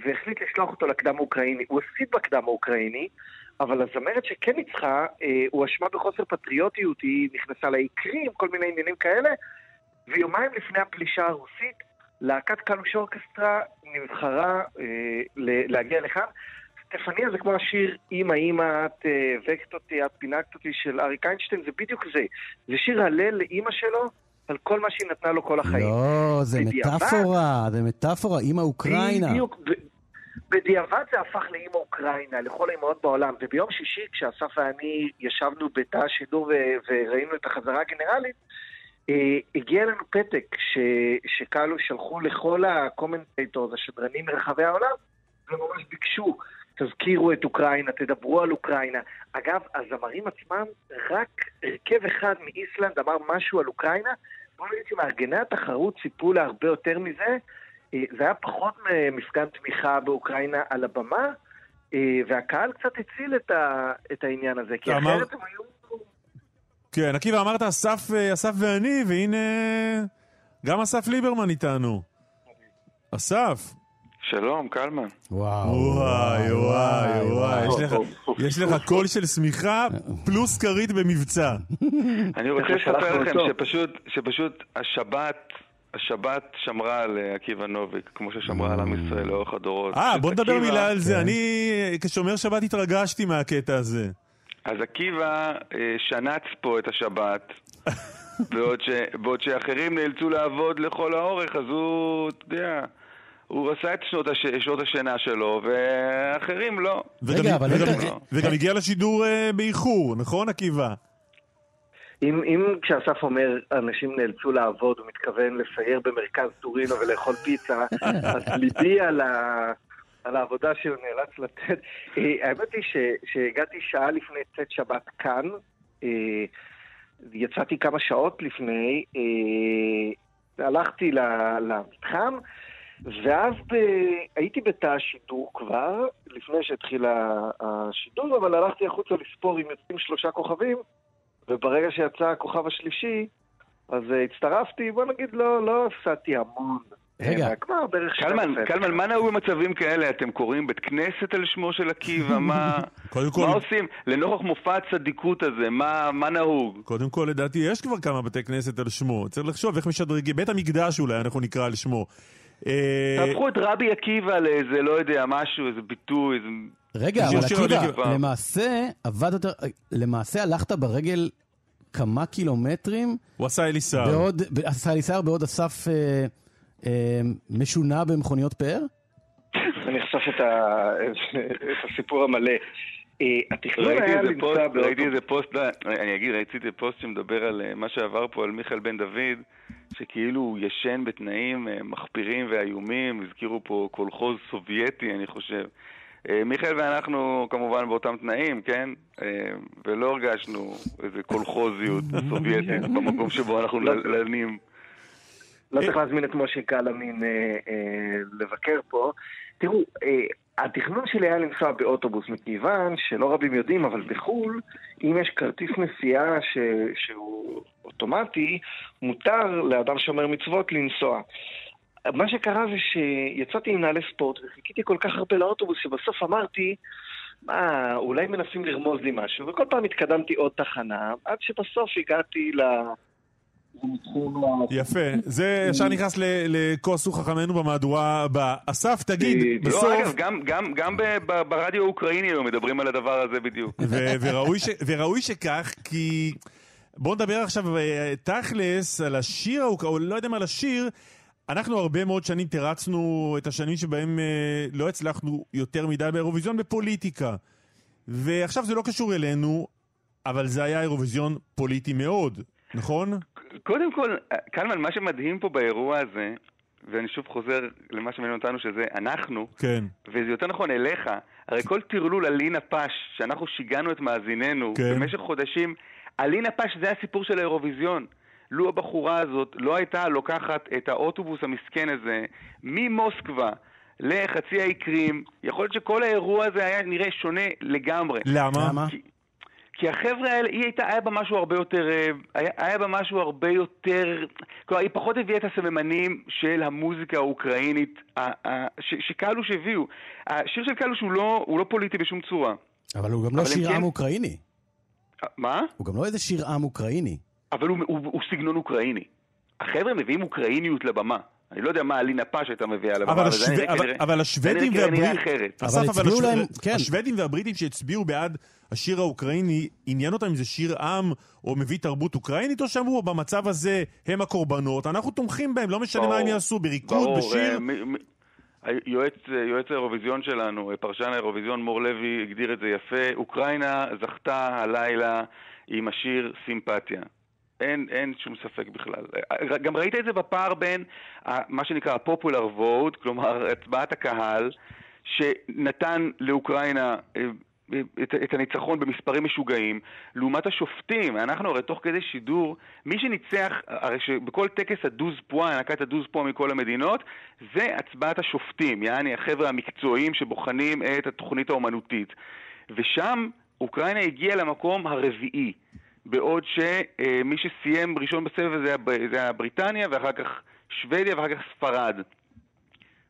והחליט לשלוח אותו לקדם האוקראיני. הוא הפסיד בקדם האוקראיני, אבל הזמרת שכן ניצחה, אה, הוא אשמה בחוסר פטריוטיות, היא נכנסה לאי קרים, כל מיני עניינים כאלה, ויומיים לפני הפלישה הרוסית, להקת קלוש אורקסטרה נבחרה אה, להגיע לכאן. סטפניה זה כמו השיר "אמא אמא את אה, הבקת אותי, את פינקת אותי" של אריק איינשטיין, זה בדיוק זה. זה שיר הלל לאימא שלו על כל מה שהיא נתנה לו כל החיים. לא, זה בדיעבד- מטאפורה, זה מטאפורה, אימא אוקראינה. בדיוק. בדיעבד זה הפך לאימא אוקראינה, לכל האימהות בעולם. וביום שישי, כשאסף ואני ישבנו בתא השידור וראינו את החזרה הגנרלית, אה, הגיע אלינו פתק ש- שקלו שלחו לכל ה commentators, השדרנים מרחבי העולם, וממש ביקשו, תזכירו את אוקראינה, תדברו על אוקראינה. אגב, הזמרים עצמם, רק הרכב אחד מאיסלנד אמר משהו על אוקראינה. בוא נגיד שמארגני התחרות ציפו להרבה יותר מזה. אה, זה היה פחות ממפגן תמיכה באוקראינה על הבמה, אה, והקהל קצת הציל את, ה, את העניין הזה, כי אמר- אחרת הם היו... כן, עקיבא, אמרת אסף, אה, אסף ואני, והנה גם אסף ליברמן איתנו. אסף. שלום, קלמן. וואו. וואי, וואי, וואי, יש לך- יש לך קול של שמיכה פלוס כרית במבצע. אני רוצה לספר לכם? שפשוט, שפשוט השבת, השבת שמרה על אה, עקיבא נוביק, כמו ששמרה על עם ישראל לאורך הדורות. אה, בוא נדבר מילה על זה. כן. אני כשומר שבת התרגשתי מהקטע הזה. אז עקיבא אה, שנץ פה את השבת, בעוד, ש, בעוד שאחרים נאלצו לעבוד לכל האורך, אז הוא, אתה יודע, הוא עשה את שנות, הש, שנות השינה שלו, ואחרים לא. וגם- וגם- וגם הגיע לשידור אה, באיחור, נכון, עקיבא? אם, אם כשאסף אומר אנשים נאלצו לעבוד, הוא מתכוון לסייר במרכז טורינו ולאכול פיצה, אז ליבי על, ה, על העבודה שהוא נאלץ לתת. אה, האמת היא ש, שהגעתי שעה לפני צאת שבת כאן, אה, יצאתי כמה שעות לפני, הלכתי ל- למתחם, ואז ב... הייתי בתא השידור כבר, לפני שהתחיל השידור, אבל הלכתי החוצה לספור אם יוצאים שלושה כוכבים, וברגע שיצא הכוכב השלישי, אז uh, הצטרפתי, בוא נגיד, לא, לא הפסדתי המון. רגע. אה, קלמן, 12. קלמן, מה נהוג במצבים כאלה? אתם קוראים בית כנסת על שמו של עקיבא? מה, עושים? לנוכח מופע הצדיקות הזה, מה, מה נהוג? קודם כל, לדעתי, יש כבר כמה בתי כנסת על שמו. צריך לחשוב איך משדרגים. בית המקדש אולי, אנחנו נקרא על שמו. אה, תהפכו את רבי עקיבא לאיזה, לא יודע, משהו, איזה ביטוי, איזה... רגע, אבל עקיבא, עקיבא. למעשה עבדת, למעשה הלכת ברגל כמה קילומטרים. הוא עשה אליסר. בעוד, ב- עשה אליסר בעוד אסף אה, אה, משונה במכוניות פאר? אני אחשוף את ה- את הסיפור המלא. אה, התכנון ראיתי היה פוסט, באוטו... ראיתי איזה פוסט, אני אגיד, ראיתי איזה פוסט שמדבר על אה, מה שעבר פה על מיכאל בן דוד, שכאילו הוא ישן בתנאים אה, מחפירים ואיומים, הזכירו פה קולחוז סובייטי, אני חושב. אה, מיכאל ואנחנו כמובן באותם תנאים, כן? אה, ולא הרגשנו איזה קולחוזיות סובייטית במקום שבו אנחנו לא. לנים. לא צריך להזמין את משה אה, אה, לבקר פה. תראו, אה, התכנון שלי היה לנסוע באוטובוס, מכיוון שלא רבים יודעים, אבל בחו"ל, אם יש כרטיס נסיעה ש... שהוא אוטומטי, מותר לאדם שומר מצוות לנסוע. מה שקרה זה שיצאתי עם נעלי ספורט וחיכיתי כל כך הרבה לאוטובוס שבסוף אמרתי, מה, אולי מנסים לרמוז לי משהו, וכל פעם התקדמתי עוד תחנה, עד שבסוף הגעתי ל... יפה, זה ישר נכנס ל- לכוסו חכמינו במהדורה הבאה. אסף, תגיד, לא, בסוף, אגב, גם, ברדיו האוקראיני היום מדברים על הדבר הזה בדיוק. וראוי, שכך, כי בואו נדבר עכשיו אה, תכלס על השיר, או לא יודע מה על השיר. אנחנו הרבה מאוד שנים תירצנו את השנים שבהם אה, לא הצלחנו יותר מדי באירוויזיון בפוליטיקה. ועכשיו זה לא קשור אלינו, אבל זה היה אירוויזיון פוליטי מאוד, נכון? קודם כל, קלמן, מה שמדהים פה באירוע הזה, ואני שוב חוזר למה שמעניין אותנו, שזה אנחנו, כן. וזה יותר נכון אליך, הרי כל טרלול על לינה פש, שאנחנו שיגענו את מאזיננו כן. במשך חודשים, הלינה פש זה הסיפור של האירוויזיון. לו הבחורה הזאת לא הייתה לוקחת את האוטובוס המסכן הזה ממוסקבה לחצי האי קרים, יכול להיות שכל האירוע הזה היה נראה שונה לגמרי. למה? כי, כי החבר'ה האלה, היא הייתה, היה בה משהו הרבה יותר, אה, היה, היה בה משהו הרבה יותר, כלומר, היא פחות הביאה את הסממנים של המוזיקה האוקראינית ש, שקלוש הביאו. השיר של קלוש הוא לא, הוא לא פוליטי בשום צורה. אבל הוא גם לא אבל הם שיר כן- עם אוקראיני. מה? הוא גם לא איזה שיר עם אוקראיני. אבל הוא, הוא, הוא סגנון אוקראיני. החבר'ה מביאים אוקראיניות לבמה. אני לא יודע מה אלינה פש הייתה מביאה לבמה, אבל, השו... אבל, כנראה- אבל השוודים והבריטים. אסף, אבל השו... להם- כן. השוודים והבריטים שהצביעו בעד השיר האוקראיני, עניין אותם אם זה שיר עם או מביא תרבות אוקראינית, או שאמרו במצב הזה הם הקורבנות, אנחנו תומכים בהם, לא משנה מה ברור. הם יעשו, בריקוד, ברור, בשיר. אה, מ- מ- היועץ, יועץ האירוויזיון שלנו, אה, פרשן האירוויזיון מור לוי, הגדיר את זה יפה. אוקראינה זכתה הלילה עם השיר סימפתיה. אין, אין שום ספק בכלל. אה, גם ראית את זה בפער בין מה שנקרא ה-popular vote, כלומר הצבעת הקהל, שנתן לאוקראינה אה, את, את הניצחון במספרים משוגעים, לעומת השופטים. אנחנו הרי תוך כדי שידור, מי שניצח, הרי שבכל טקס הדוז פואה, הענקת הדוז פואה מכל המדינות, זה הצבעת השופטים, יעני החבר'ה המקצועיים שבוחנים את התוכנית האומנותית. ושם אוקראינה הגיעה למקום הרביעי, בעוד שמי שסיים ראשון בסבב זה היה בריטניה, ואחר כך שוודיה, ואחר כך ספרד.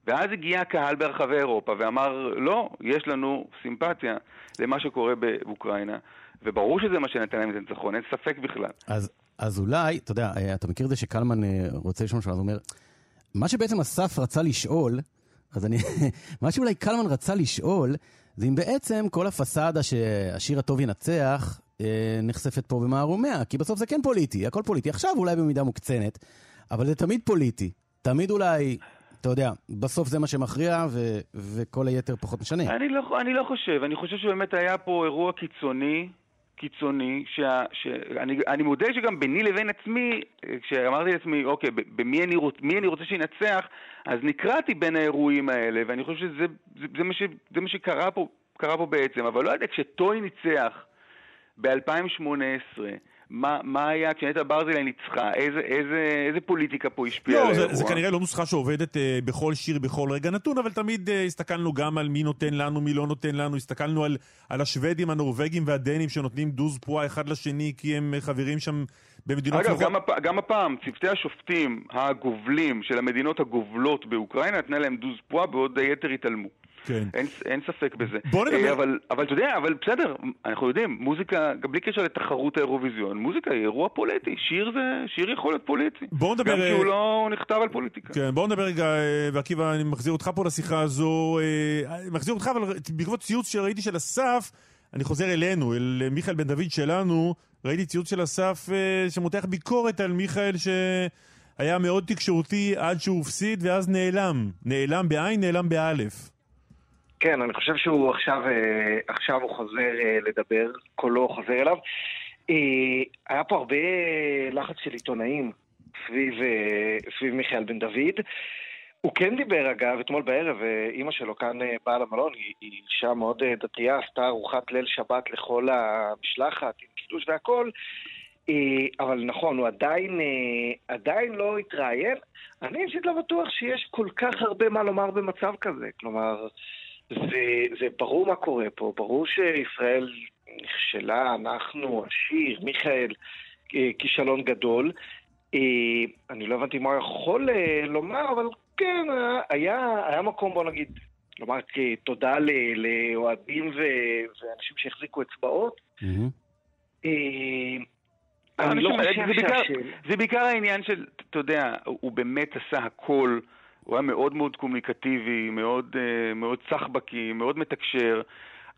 ואז הגיע הקהל ברחבי אירופה ואמר, לא, יש לנו סימפתיה למה שקורה באוקראינה, וברור שזה מה שנתן להם את הניצחון, אין ספק בכלל. אז, אז אולי, אתה יודע, אה, אתה מכיר את זה שקלמן אה, רוצה לשאול אז הוא אומר, מה שבעצם אסף רצה לשאול, אז אני, מה שאולי קלמן רצה לשאול, זה אם בעצם כל הפסאדה שהשיר הטוב ינצח, אה, נחשפת פה במערומיה, כי בסוף זה כן פוליטי, הכל פוליטי. עכשיו אולי במידה מוקצנת, אבל זה תמיד פוליטי. תמיד אולי, אתה יודע, בסוף זה מה שמכריע, ו, וכל היתר פחות משנה. אני לא, אני לא חושב, אני חושב שבאמת היה פה אירוע קיצוני, קיצוני, שאני אני מודה שגם ביני לבין עצמי, אה, כשאמרתי לעצמי, אוקיי, במי אני, רוצ, אני רוצה שינצח, אז נקרעתי בין האירועים האלה, ואני חושב שזה זה, זה מה, ש, זה מה שקרה פה, קרה פה בעצם, אבל לא יודע, כשטוי ניצח ב-2018, מה, מה היה כשנטע ברזילי ניצחה? איזה, איזה, איזה פוליטיקה פה השפיעה על לא, האירוע? זה, זה כנראה לא נוסחה שעובדת אה, בכל שיר, בכל רגע נתון, אבל תמיד אה, הסתכלנו גם על מי נותן לנו, מי לא נותן לנו, הסתכלנו על, על השוודים, הנורבגים והדנים שנותנים דוז פואה אחד לשני, כי הם אה, חברים שם במדינות אגב. גם, הפ... גם הפעם, צוותי השופטים הגובלים של המדינות הגובלות באוקראינה, נתנה להם דוז פואה, בעוד היתר התעלמו. כן. אין, אין ספק בזה. בוא נדבר- אה, אבל, אבל אתה יודע, אבל בסדר, אנחנו יודעים, מוזיקה, גם בלי קשר לתחרות האירוויזיון, מוזיקה היא אירוע פוליטי, שיר זה, שיר יכול להיות פוליטי. בואו נדבר, גם כי אה, הוא לא נכתב על פוליטיקה. כן, בואו נדבר רגע, אה, ועקיבא, אני מחזיר אותך פה לשיחה הזו. אה, מחזיר אותך, אבל בעקבות ציוץ שראיתי של אסף, אני חוזר אלינו, אל מיכאל בן דוד שלנו, ראיתי ציוץ של אסף שמותח ביקורת על מיכאל שהיה מאוד תקשורתי עד שהוא הפסיד, ואז נעלם. נעלם בעין, נעלם באלף. כן, אני חושב שהוא עכשיו, אה, עכשיו הוא חוזר אה, לדבר, קולו חוזר אליו. אה, היה פה הרבה לחץ של עיתונאים סביב, סביב מיכאל בן דוד. הוא כן דיבר אגב, אתמול בערב, אימא שלו כאן אה, באה למלון, היא, אישה מאוד דתייה, עשתה ארוחת ליל שבת לכל המשלחת, עם קידוש והכל. אה, אבל נכון, הוא עדיין, עדיין לא התראיין. אני אישית לא בטוח שיש כל כך הרבה מה לומר במצב כזה. כלומר, זה, זה ברור מה קורה פה, ברור שישראל נכשלה, אנחנו, השיר, מיכאל, אה, כישלון גדול. אה, אני לא הבנתי מה הוא יכול אה, לומר, אבל כן, היה, היה מקום, בוא נגיד, לומר תודה ל- לאוהדים ואנשים שהחזיקו אצבעות. אה, אני לא חושב שהשאלה... זה בעיקר העניין של, אתה יודע, הוא באמת עשה הכל, הוא היה מאוד מאוד קומוניקטיבי, מאוד, אה, מאוד סחבקי, מאוד מתקשר.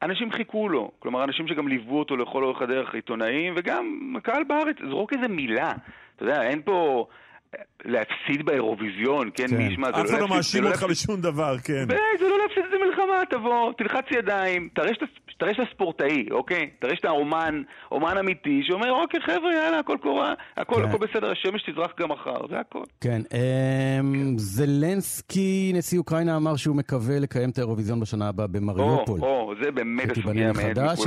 אנשים חיכו לו, כלומר אנשים שגם ליוו אותו לכל אורך הדרך, עיתונאים, וגם הקהל בארץ, זרוק איזה מילה. אתה יודע, אין פה אה, להפסיד באירוויזיון, כן, מי ישמע, זה אף אחד לא להפסיד- מאשים זה לא אותך בשום דבר, כן. זה לא להפסיד המלחמה, תבוא, תלחץ ידיים, תראה שאתה- ספורטאי, אוקיי? תראה שאתה אומן, אומן אמיתי, שאומר, אוקיי, חבר'ה, יאללה, הכל קורה, הכל, כן. הכל בסדר, השמש תזרח גם מחר, זה הכל. כן, אמ, זלנסקי, נשיא אוקראינה, אמר שהוא מקווה לקיים את האירוויזיון בשנה הבאה או, במריופול. או, זה באמת הסוגיה המעט מחדש.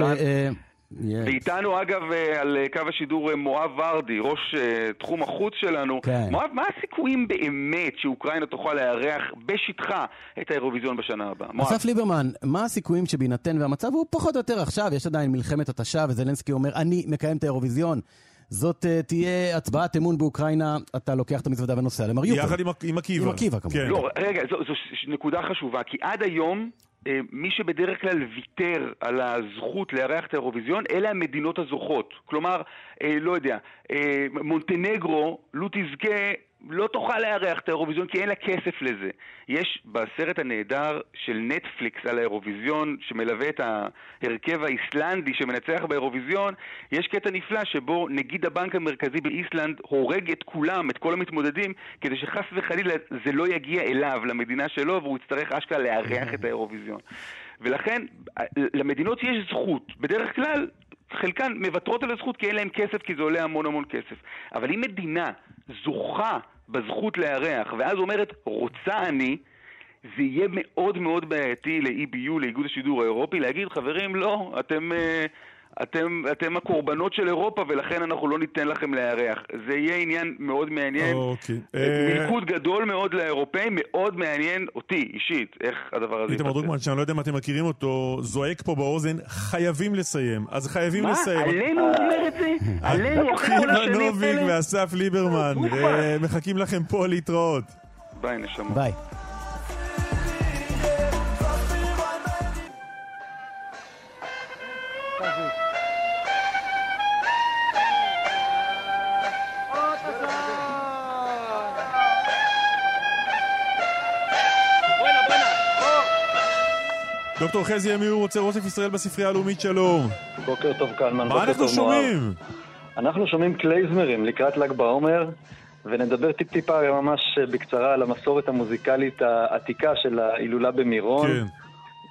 אה, ואיתנו אגב אה, על אה, קו השידור אה, מואב ורדי, ראש תחום החוץ שלנו. כן. מואב, מה הסיכויים באמת שאוקראינה תוכל לארח בשטחה את האירוויזיון בשנה הבאה? מואב. אסף ליברמן, מה הסיכויים שבהינתן והמצב הוא פחות או יותר עכשיו, יש עדיין מלחמת התשה וזלנסקי אומר, אני מקיים את האירוויזיון. זאת תהיה הצבעת אמון באוקראינה, אתה לוקח את המזוודה ונוסע למריופול. יחד עם, עם עקיבא. עם עקיבא, כמובן. כן. לא, רגע, זו, נקודה חשובה, כי עד היום מי שבדרך כלל ויתר על הזכות לארח את האירוויזיון, אלה המדינות הזוכות. כלומר, אה, לא יודע, אה, מונטנגרו, לו תזכה, לא תוכל לארח את האירוויזיון כי אין לה כסף לזה. יש בסרט הנהדר של נטפליקס על האירוויזיון, שמלווה את ההרכב האיסלנדי שמנצח באירוויזיון, יש קטע נפלא שבו נגיד הבנק המרכזי באיסלנד הורג את כולם, את כל המתמודדים, כדי שחס וחלילה זה לא יגיע אליו, למדינה שלו, והוא יצטרך אשכרה לארח את האירוויזיון. ולכן, למדינות יש זכות. בדרך כלל, חלקן מוותרות על הזכות כי אין להן כסף, כי זה עולה המון המון כסף. אבל אם מדינה זוכה בזכות לארח, ואז אומרת, רוצה אני, זה יהיה מאוד מאוד בעייתי ל-EBU, לאיגוד השידור האירופי, להגיד, חברים, לא, אתם... אה, אתם, אתם הקורבנות של אירופה ולכן אנחנו לא ניתן לכם לארח. זה יהיה עניין מאוד מעניין. אוקיי. מלכוד גדול מאוד לאירופאים, מאוד מעניין אותי אישית, איך הדבר הזה איתמר דרוקמן, שאני לא יודע אם אתם מכירים אותו, זועק פה באוזן, חייבים לסיים. אז חייבים מה? לסיים. עלינו הוא אומר את זה? עלינו, אחרי כל השנים עקיבא נוביק האלה? ואסף ליברמן, אה, מחכים לכם פה להתראות. ביי נשמה. ביי. דוקטור חזי אמיר רוצה רוסף ישראל בספרייה הלאומית שלום. בוקר טוב קלמן, מה בוקר אנחנו טוב, מואב. שומעים? אנחנו שומעים קלייזמרים לקראת ל"ג בעומר, ונדבר טיפ-טיפה ממש בקצרה על המסורת המוזיקלית העתיקה של ההילולה במירון. כן.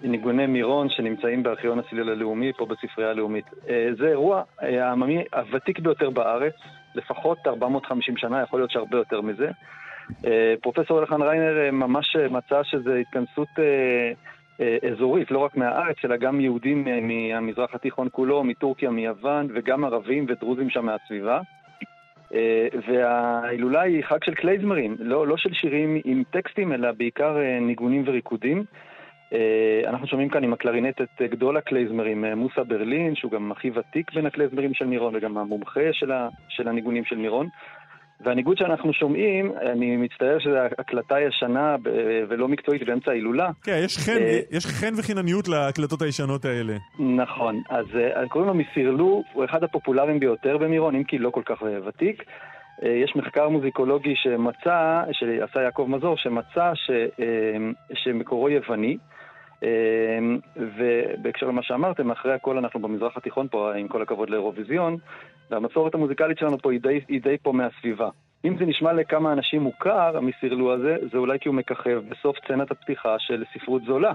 ניגוני מירון שנמצאים בארכיון הצליל הלאומי פה בספרייה הלאומית. אה, זה אירוע אה, העממי הוותיק ביותר בארץ, לפחות 450 שנה, יכול להיות שהרבה יותר מזה. אה, פרופסור אלחן ריינר ממש מצא שזו התכנסות אזורית, לא רק מהארץ, אלא גם יהודים אה, מהמזרח התיכון כולו, מטורקיה, מיוון, וגם ערבים ודרוזים שם מהסביבה. אה, וההילולה היא חג של קלייזמרים, לא, לא של שירים עם טקסטים, אלא בעיקר אה, ניגונים וריקודים. אה, אנחנו שומעים כאן עם הקלרינט את גדול הקלייזמרים, אה, מוסא ברלין, שהוא גם הכי ותיק בין הקלייזמרים של מירון וגם המומחה של הניגונים של מירון. והניגוד שאנחנו שומעים, אני מצטער שזו הקלטה ישנה ולא מקצועית באמצע ההילולה. כן, יש חן, אה, יש חן וחינניות להקלטות הישנות האלה. נכון, אז אה, קוראים לו מסירלו, הוא אחד הפופולריים ביותר במירון, אם כי לא כל כך אה, ותיק. יש מחקר מוזיקולוגי שמצא, שעשה יעקב מזור, שמצא ש, שמקורו יווני. ובהקשר למה שאמרתם, אחרי הכל אנחנו במזרח התיכון פה, עם כל הכבוד לאירוויזיון, והמסורת המוזיקלית שלנו פה היא די, היא די פה מהסביבה. אם זה נשמע לכמה אנשים מוכר, המסירלו הזה, זה אולי כי הוא מככב בסוף סצנת הפתיחה של ספרות זולה.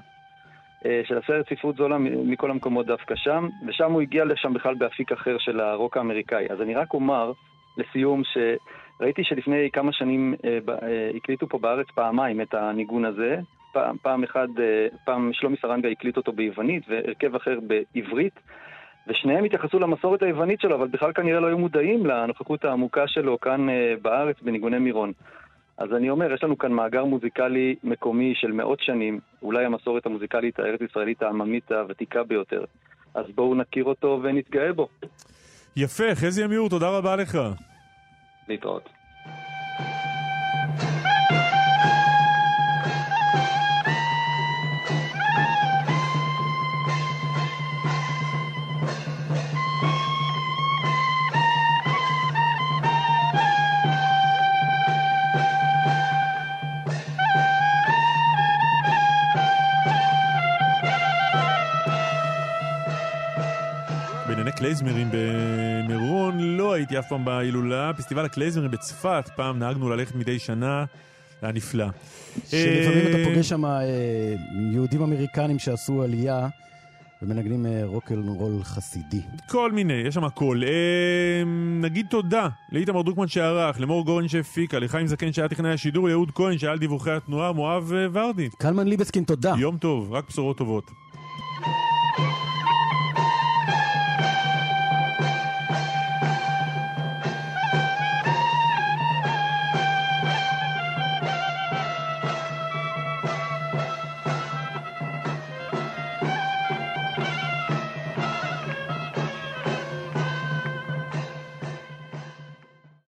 אה, של הסרט ספרות זולה מכל המקומות דווקא שם, ושם הוא הגיע לשם בכלל באפיק אחר של הרוק האמריקאי. אז אני רק אומר, לסיום, שראיתי שלפני כמה שנים אה, אה, הקליטו פה בארץ פעמיים את הניגון הזה. פעם, פעם אחד, אה, פעם שלומי סרנגה הקליט אותו ביוונית, והרכב אחר בעברית. ושניהם התייחסו למסורת היוונית שלו, אבל בכלל כנראה לא היו מודעים לנוכחות העמוקה שלו כאן אה, בארץ בניגוני מירון. אז אני אומר, יש לנו כאן מאגר מוזיקלי מקומי של מאות שנים, אולי המסורת המוזיקלית הארץ-ישראלית העממית הוותיקה ביותר. אז בואו נכיר אותו ונתגאה בו. יפה, חזי עמיור, תודה רבה לך. להתראות. בענייני קלייזמרים במירון, לא הייתי אף פעם בהילולה. פסטיבל הקלייזמרים בצפת, פעם נהגנו ללכת מדי שנה, היה נפלא. שלפעמים אה, אתה פוגש שם אה, יהודים אמריקנים שעשו עלייה ומנגנים אה, רוקנרול חסידי. כל מיני, יש שם הכל. אה, נגיד תודה לאיתמר דרוקמן שערך, למור גורן שהפיקה, לחיים זקן שהיה טכנאי השידור, יהוד כהן שהיה על דיווחי התנועה, מואב אה, ורדי. קלמן ליבסקין, תודה. יום טוב, רק בשורות טובות.